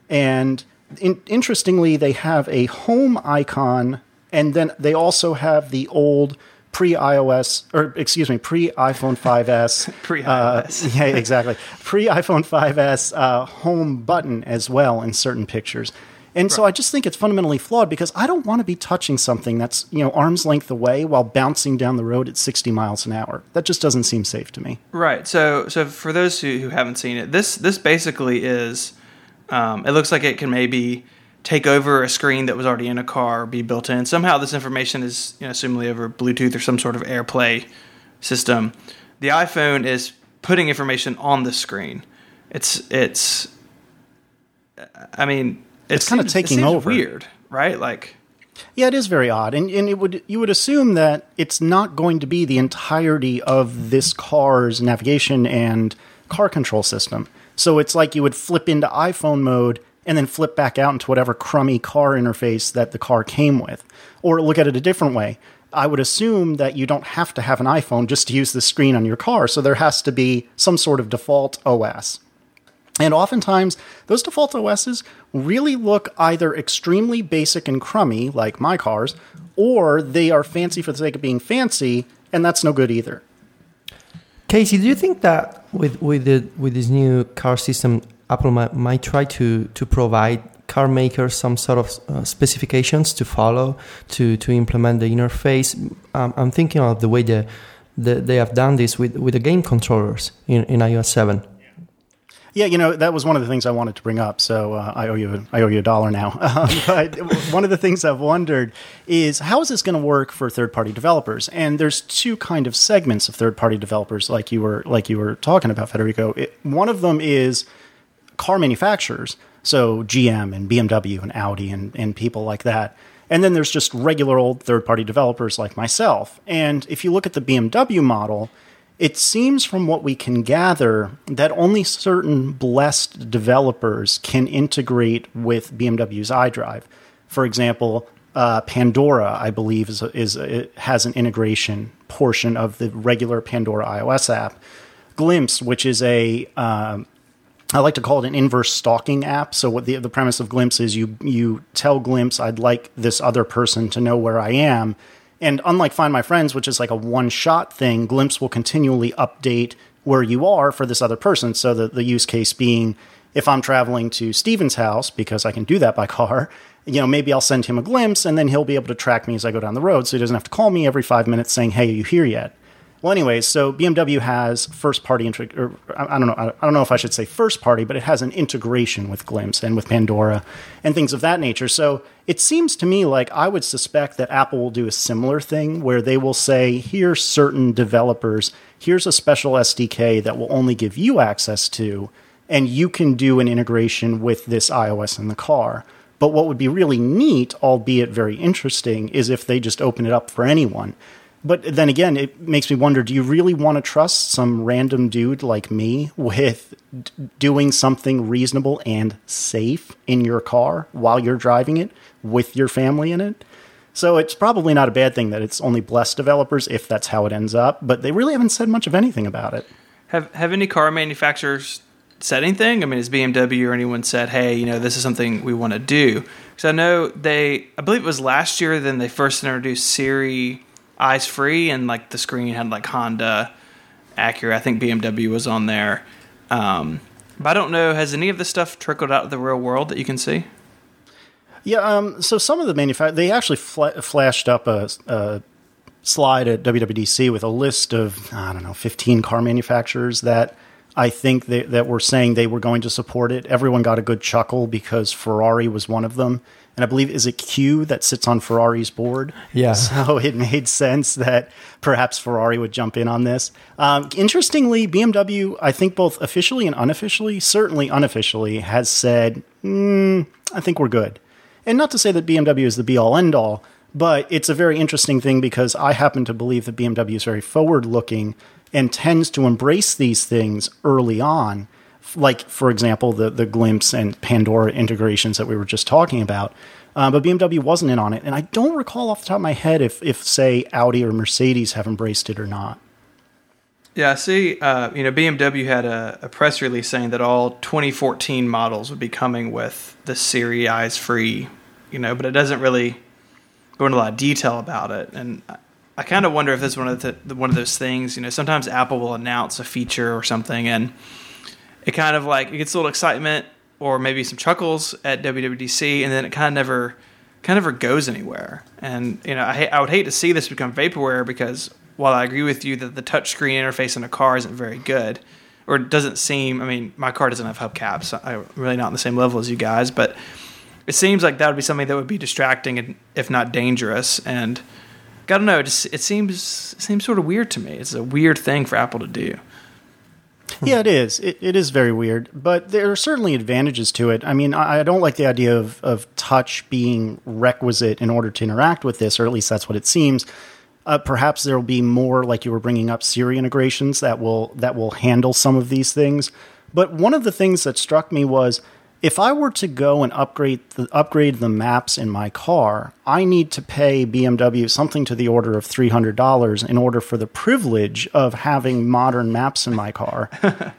and in- interestingly, they have a home icon, and then they also have the old pre iOS, or excuse me, pre iPhone 5S. *laughs* Pre-iOS. Uh, yeah, exactly. Pre iPhone 5S uh, home button as well in certain pictures. And so I just think it's fundamentally flawed because I don't want to be touching something that's, you know, arm's length away while bouncing down the road at 60 miles an hour. That just doesn't seem safe to me. Right. So, so for those who, who haven't seen it, this this basically is. Um, it looks like it can maybe take over a screen that was already in a car, be built in. Somehow, this information is, you know, assumably over Bluetooth or some sort of AirPlay system. The iPhone is putting information on the screen. It's it's. I mean, It's kinda seems- it taking over. Weird, right? Like. Yeah, it is very odd, and and it would you would assume that it's not going to be the entirety of this car's navigation and car control system. So it's like you would flip into iPhone mode and then flip back out into whatever crummy car interface that the car came with. Or look at it a different way. I would assume that you don't have to have an iPhone just to use the screen on your car, so there has to be some sort of default OS. And oftentimes, those default OSs really look either extremely basic and crummy, like my cars, or they are fancy for the sake of being fancy, and that's no good either. Casey, do you think that with with the with this new car system, Apple might, might try to to provide car makers some sort of uh, specifications to follow to to implement the interface? Um, I'm thinking of the way the, the they have done this with with the game controllers in, in iOS seven. Yeah, you know that was one of the things I wanted to bring up. So uh, I owe you, I owe you a dollar now. *laughs* Um, but one of the things I've wondered is how is this going to work for third-party developers? And there's two kind of segments of third-party developers, like you were, like you were talking about, Federico. It, one of them is car manufacturers, so GM and BMW and Audi and, and people like that. And then there's just regular old third party developers like myself. And if you look at the BMW model, it seems from what we can gather that only certain blessed developers can integrate with BMW's iDrive. For example, uh, Pandora, I believe, is, is has an integration portion of the regular Pandora iOS app. Glimpse, which is a um, I like to call it an inverse stalking app. So what the the premise of Glimpse is you you tell Glimpse I'd like this other person to know where I am. And unlike Find My Friends, which is like a one shot thing, Glimpse will continually update where you are for this other person. So the, the use case being if I'm traveling to Stephen's house, because I can do that by car, *laughs* you know, maybe I'll send him a glimpse and then he'll be able to track me as I go down the road. So he doesn't have to call me every five minutes saying, Hey, are you here yet? Well, anyways, so BMW has first party, or I I don't know, I don't know if I should say first party, but it has an integration with Glimpse and with Pandora and things of that nature. So it seems to me like I would suspect that Apple will do a similar thing where they will say, here's certain developers, here's a special SDK that will only give you access to, and you can do an integration with this iOS in the car. But what would be really neat, albeit very interesting, is if they just open it up for anyone. But then again, it makes me wonder do you really want to trust some random dude like me with d- doing something reasonable and safe in your car while you're driving it with your family in it? So it's probably not a bad thing that it's only blessed developers if that's how it ends up, but they really haven't said much of anything about it. Have have any car manufacturers said anything? I mean, has BMW or anyone said, "Hey, you know, this is something we want to do"? Because I know they, I believe it was last year, then they first introduced Siri eyes free, and like the screen had like Honda, Acura. I think BMW was on there. Um, but I don't know. Has any of this stuff trickled out of the real world that you can see? Yeah, um, so some of the manufacturers, they actually fla- flashed up a, a slide at WWDC with a list of, I don't know, 15 car manufacturers that I think that, that were saying they were going to support it. Everyone got a good chuckle because Ferrari was one of them. And I believe, is it Cue that sits on Ferrari's board? Yeah. So *laughs* it made sense that perhaps Ferrari would jump in on this. Um, interestingly, BMW, I think both officially and unofficially, certainly unofficially, has said, mm, I think we're good. And not to say that BMW is the be all end all, but it's a very interesting thing because I happen to believe that BMW is very forward looking and tends to embrace these things early on like for example the the Glimpse and Pandora integrations that we were just talking about. Uh, but BMW wasn't in on it, and I don't recall off the top of my head if if say Audi or Mercedes have embraced it or not. Yeah, see. Uh, you know, BMW had a, a press release saying that all 2014 models would be coming with the Siri Eyes Free. You know, but it doesn't really go into a lot of detail about it, and I, kind of wonder if this is one of the, one of those things. You know, sometimes Apple will announce a feature or something, and it kind of like it gets a little excitement or maybe some chuckles at WWDC, and then it kind of never kind of never goes anywhere. And you know, I, I would hate to see this become vaporware because while I agree with you that the touchscreen interface in a car isn't very good, or doesn't seem, I mean, my car doesn't have hubcaps. I'm really not on the same level as you guys, but it seems like that would be something that would be distracting and if not dangerous. And I don't know, it, just, it seems it seems sort of weird to me. It's a weird thing for Apple to do. Yeah, it is. It, it is very weird, but there are certainly advantages to it. I mean, I, I don't like the idea of, of touch being requisite in order to interact with this, or at least that's what it seems. Uh, perhaps there will be more, like you were bringing up, Siri integrations that will that will handle some of these things. But one of the things that struck me was if I were to go and upgrade the, upgrade the maps in my car, I need to pay BMW something to the order of three hundred dollars in order for the privilege of having modern maps in my car. *laughs*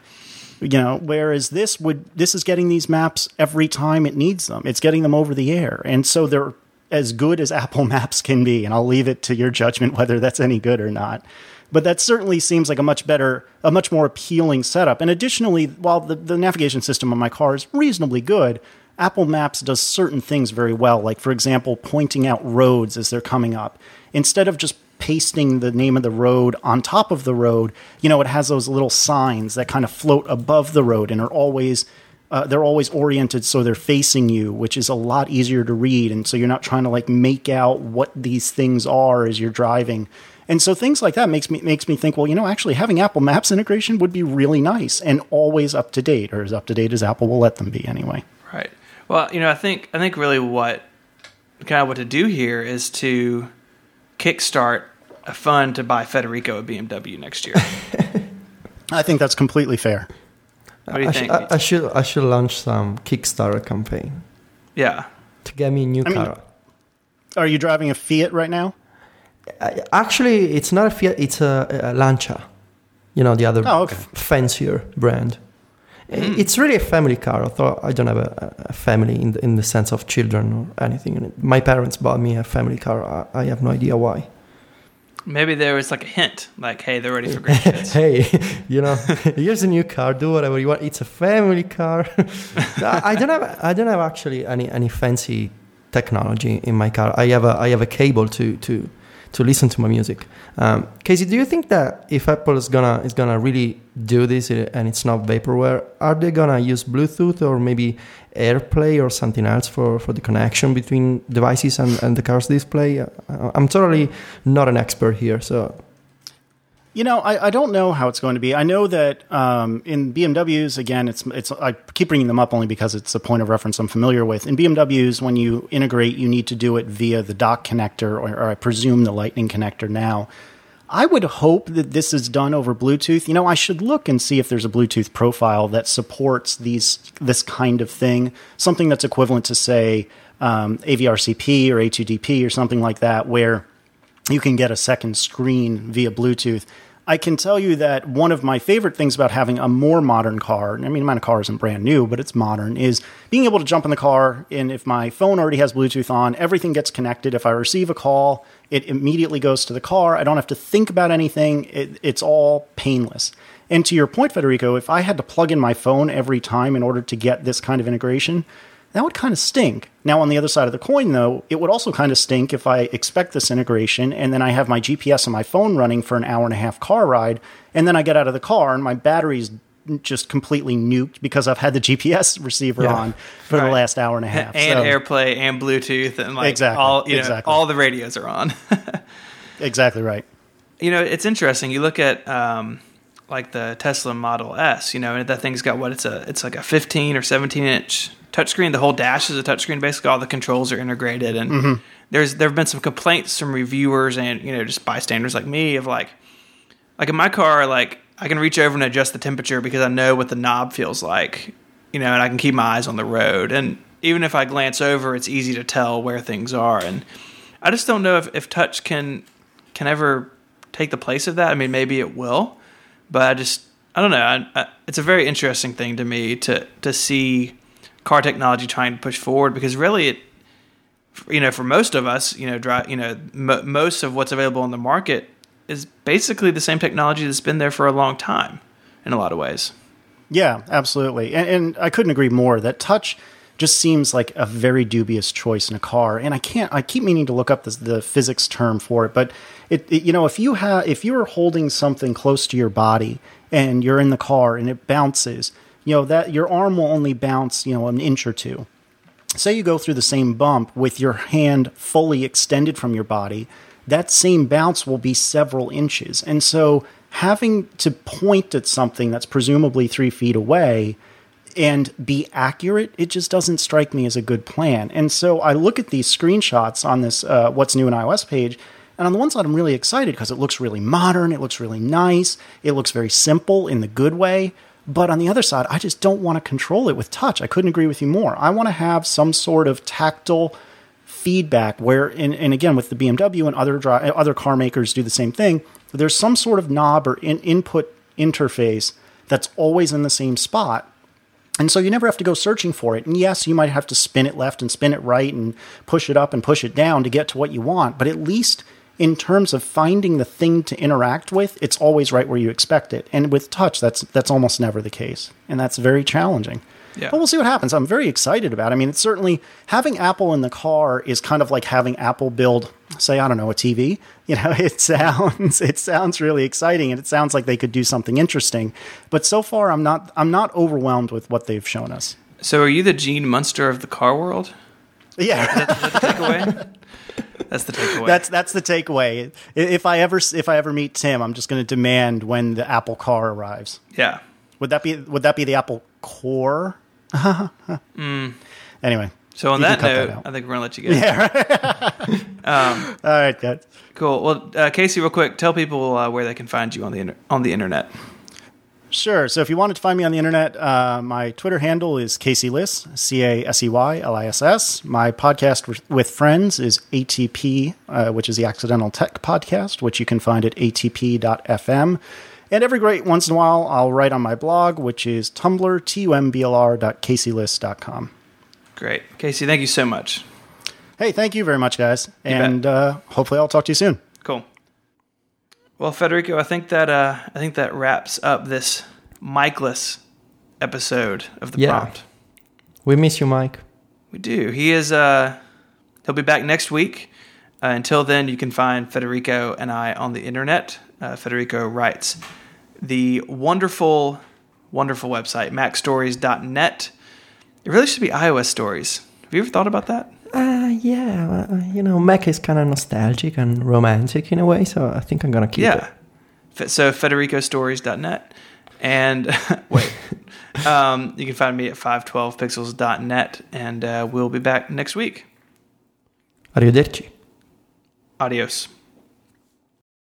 you know, whereas this would this is getting these maps every time it needs them. It's getting them over the air, and so they're as good as Apple *laughs* Maps can be. And I'll leave it to your judgment whether that's any good or not. But that certainly seems like a much better, a much more appealing setup. And additionally, while the, the navigation system on my car is reasonably good, Apple Maps does certain things very well. Like, for example, pointing out roads as they're coming up. Instead of just pasting the name of the road on top of the road, you know, it has those little signs that kind of float above the road and are always uh, they're always oriented so they're facing you, which is a lot easier to read. And so you're not trying to like make out what these things are as you're driving. And so things like that makes me makes me think, well, you know, actually having Apple Maps integration would be really nice and always up to date, or as up to date as Apple will let them be anyway. Right. Well, you know, I think I think really what kind of what to do here is to kickstart a fund to buy Federico a BMW next year. *laughs* I think that's completely fair. What do you I, think? sh- I, I should I should launch some Kickstarter campaign yeah. to get me a new I mean- car. Are you driving a Fiat right now? I- Actually, it's not a Fiat; it's a, a Lancia. You know, the other Oh, okay. f- fancier brand. I- hmm. It's really a family car. Although I don't have a, a family in the, in the sense of children or anything. My parents bought me a family car. I, I have no idea why. Maybe there was like a hint, like, hey, they're ready for *laughs* grandkids. hey, *laughs* you know, *laughs* here's a new car. Do whatever you want. It's a family car. I I don't have. I don't have actually any any fancy technology in my car. I have a I have a cable to to to listen to my music. Um, Casey, do you think that if Apple is gonna is gonna really do this uh, and it's not vaporware, are they gonna use Bluetooth or maybe AirPlay or something else for, for the connection between devices and, and the car's display? Uh, I'm totally not an expert here, so You know, I, I don't know how it's going to be. I know that um, in BMWs, again, it's it's. I keep bringing them up only because it's a point of reference I'm familiar with. In BMWs, when you integrate, you need to do it via the dock connector, or, or I presume the Lightning connector. Now, I would hope that this is done over Bluetooth. You know, I should look and see if there's a Bluetooth profile that supports these this kind of thing, something that's equivalent to say um, AVRCP or A2DP or something like that, where you can get a second screen via Bluetooth. I can tell you that one of my favorite things about having a more modern car, I mean, my car isn't brand new, but it's modern, is being able to jump in the car. And if my phone already has Bluetooth on, everything gets connected. If I receive a call, it immediately goes to the car. I don't have to think about anything, it, it's all painless. And to your point, Federico, if I had to plug in my phone every time in order to get this kind of integration, that would kind of stink. Now, on the other side of the coin, though, it would also kind of stink if I expect this integration and then I have my GPS on my phone running for an hour and a half car ride, and then I get out of the car and my battery's just completely nuked because I've had the *laughs* GPS receiver Yeah. on for the last hour and a half. and So- AirPlay and Bluetooth and like Exactly, all you know, exactly. all the radios are on. *laughs* Exactly right. you know, it's interesting. You look at um, like the Tesla Model S, you know, and that thing's got what it's a it's like a 15 or 17 inch touchscreen. The whole dash is a touchscreen. Basically, all the controls are integrated. And Mm-hmm. there's there have been some complaints from reviewers and you know just bystanders like me of like like in my car, like I can reach over and adjust the temperature because I know what the knob feels like, you know, and I can keep my eyes on the road. And even if I glance over, it's easy to tell where things are. And I just don't know if, if touch can can ever take the place of that. I mean, maybe it will, but I just I don't know. I, I, it's a very interesting thing to me to to see car technology trying to push forward because really it you know for most of us you know dri you know most of what's available on the market is basically the same technology that's been there for a long time in a lot of ways Yeah, absolutely. And, and I couldn't agree more that touch just seems like a very dubious choice in a car. And I can't, I keep meaning to look up the, the physics term for it, but it, it, you know, if you have, if you're holding something close to your body and you're in the car and it bounces, you know, that your arm will only bounce, you know, an inch or two. Say you go through the same bump with your hand fully extended from your body, that same bounce will be several inches. And so having to point at something that's presumably three feet away and be accurate, it just doesn't strike me as a good plan. And so I look at these screenshots on this uh, What's New in iOS page, and on the one side, I'm really excited because it looks really modern, it looks really nice, it looks very simple in the good way. But on the other side, I just don't want to control it with touch. I couldn't agree with you more. I want to have some sort of tactile feedback where and, and again with the BMW and other other car makers do the same thing there's some sort of knob or in, input interface that's always in the same spot and so you never have to go searching for it. And yes you might have to spin it left and spin it right and push it up and push it down to get to what you want. But at least in terms of finding the thing to interact with it's always right where you expect it. And with touch that's that's almost never the case. And that's very challenging Yeah. but we'll see what happens. I'm very excited about. it. I mean, it's certainly having Apple in the car is kind of like having Apple build, say, I don't know, a TV. *laughs* You know, it sounds it sounds really exciting, and it sounds like they could do something interesting. But so far, I'm not I'm not overwhelmed with what they've shown us. so are you the gene munster of the car world Yeah, that takeaway *laughs* that's the takeaway that's that's the takeaway. If I ever if I ever meet Tim, I'm just going to demand when the Apple car arrives. yeah Would that be would that be the Apple Core? Anyway, so on that cut that note i think we're gonna let you go *laughs* all right, guys. cool well uh, casey real quick tell people uh, where they can find you on the inter- on the internet Sure. So if you wanted to find me on the internet, uh, my Twitter handle is Casey Liss, C A S E Y L I S S. My podcast with- with friends is ATP, uh, which is the Accidental Tech Podcast, which you can find at atp.fm. And every great once in a while, I'll write on my blog, which is Tumblr, tumblr.caseyliss.com. great casey thank you so much Hey, thank you very much, guys. bet. And uh, hopefully I'll talk to you soon. Cool. Well, Federico, I think that uh, I think that wraps up this Mykeless episode of the Yeah. prompt. We miss you, Myke. We do. He is. Uh, he'll be back next week. Uh, until then, you can find Federico and I on the internet. Uh, Federico writes the wonderful, wonderful website macstories.net. It really should be iOS stories. Have you ever thought about that? Uh, yeah, uh, you know, Mac is kind of nostalgic and romantic in a way, so I think I'm gonna keep yeah. it. So federicostories.net. And *laughs* wait, um, you can find me at 512pixels.net. And uh, we'll be back next week. Arrivederci. Adios.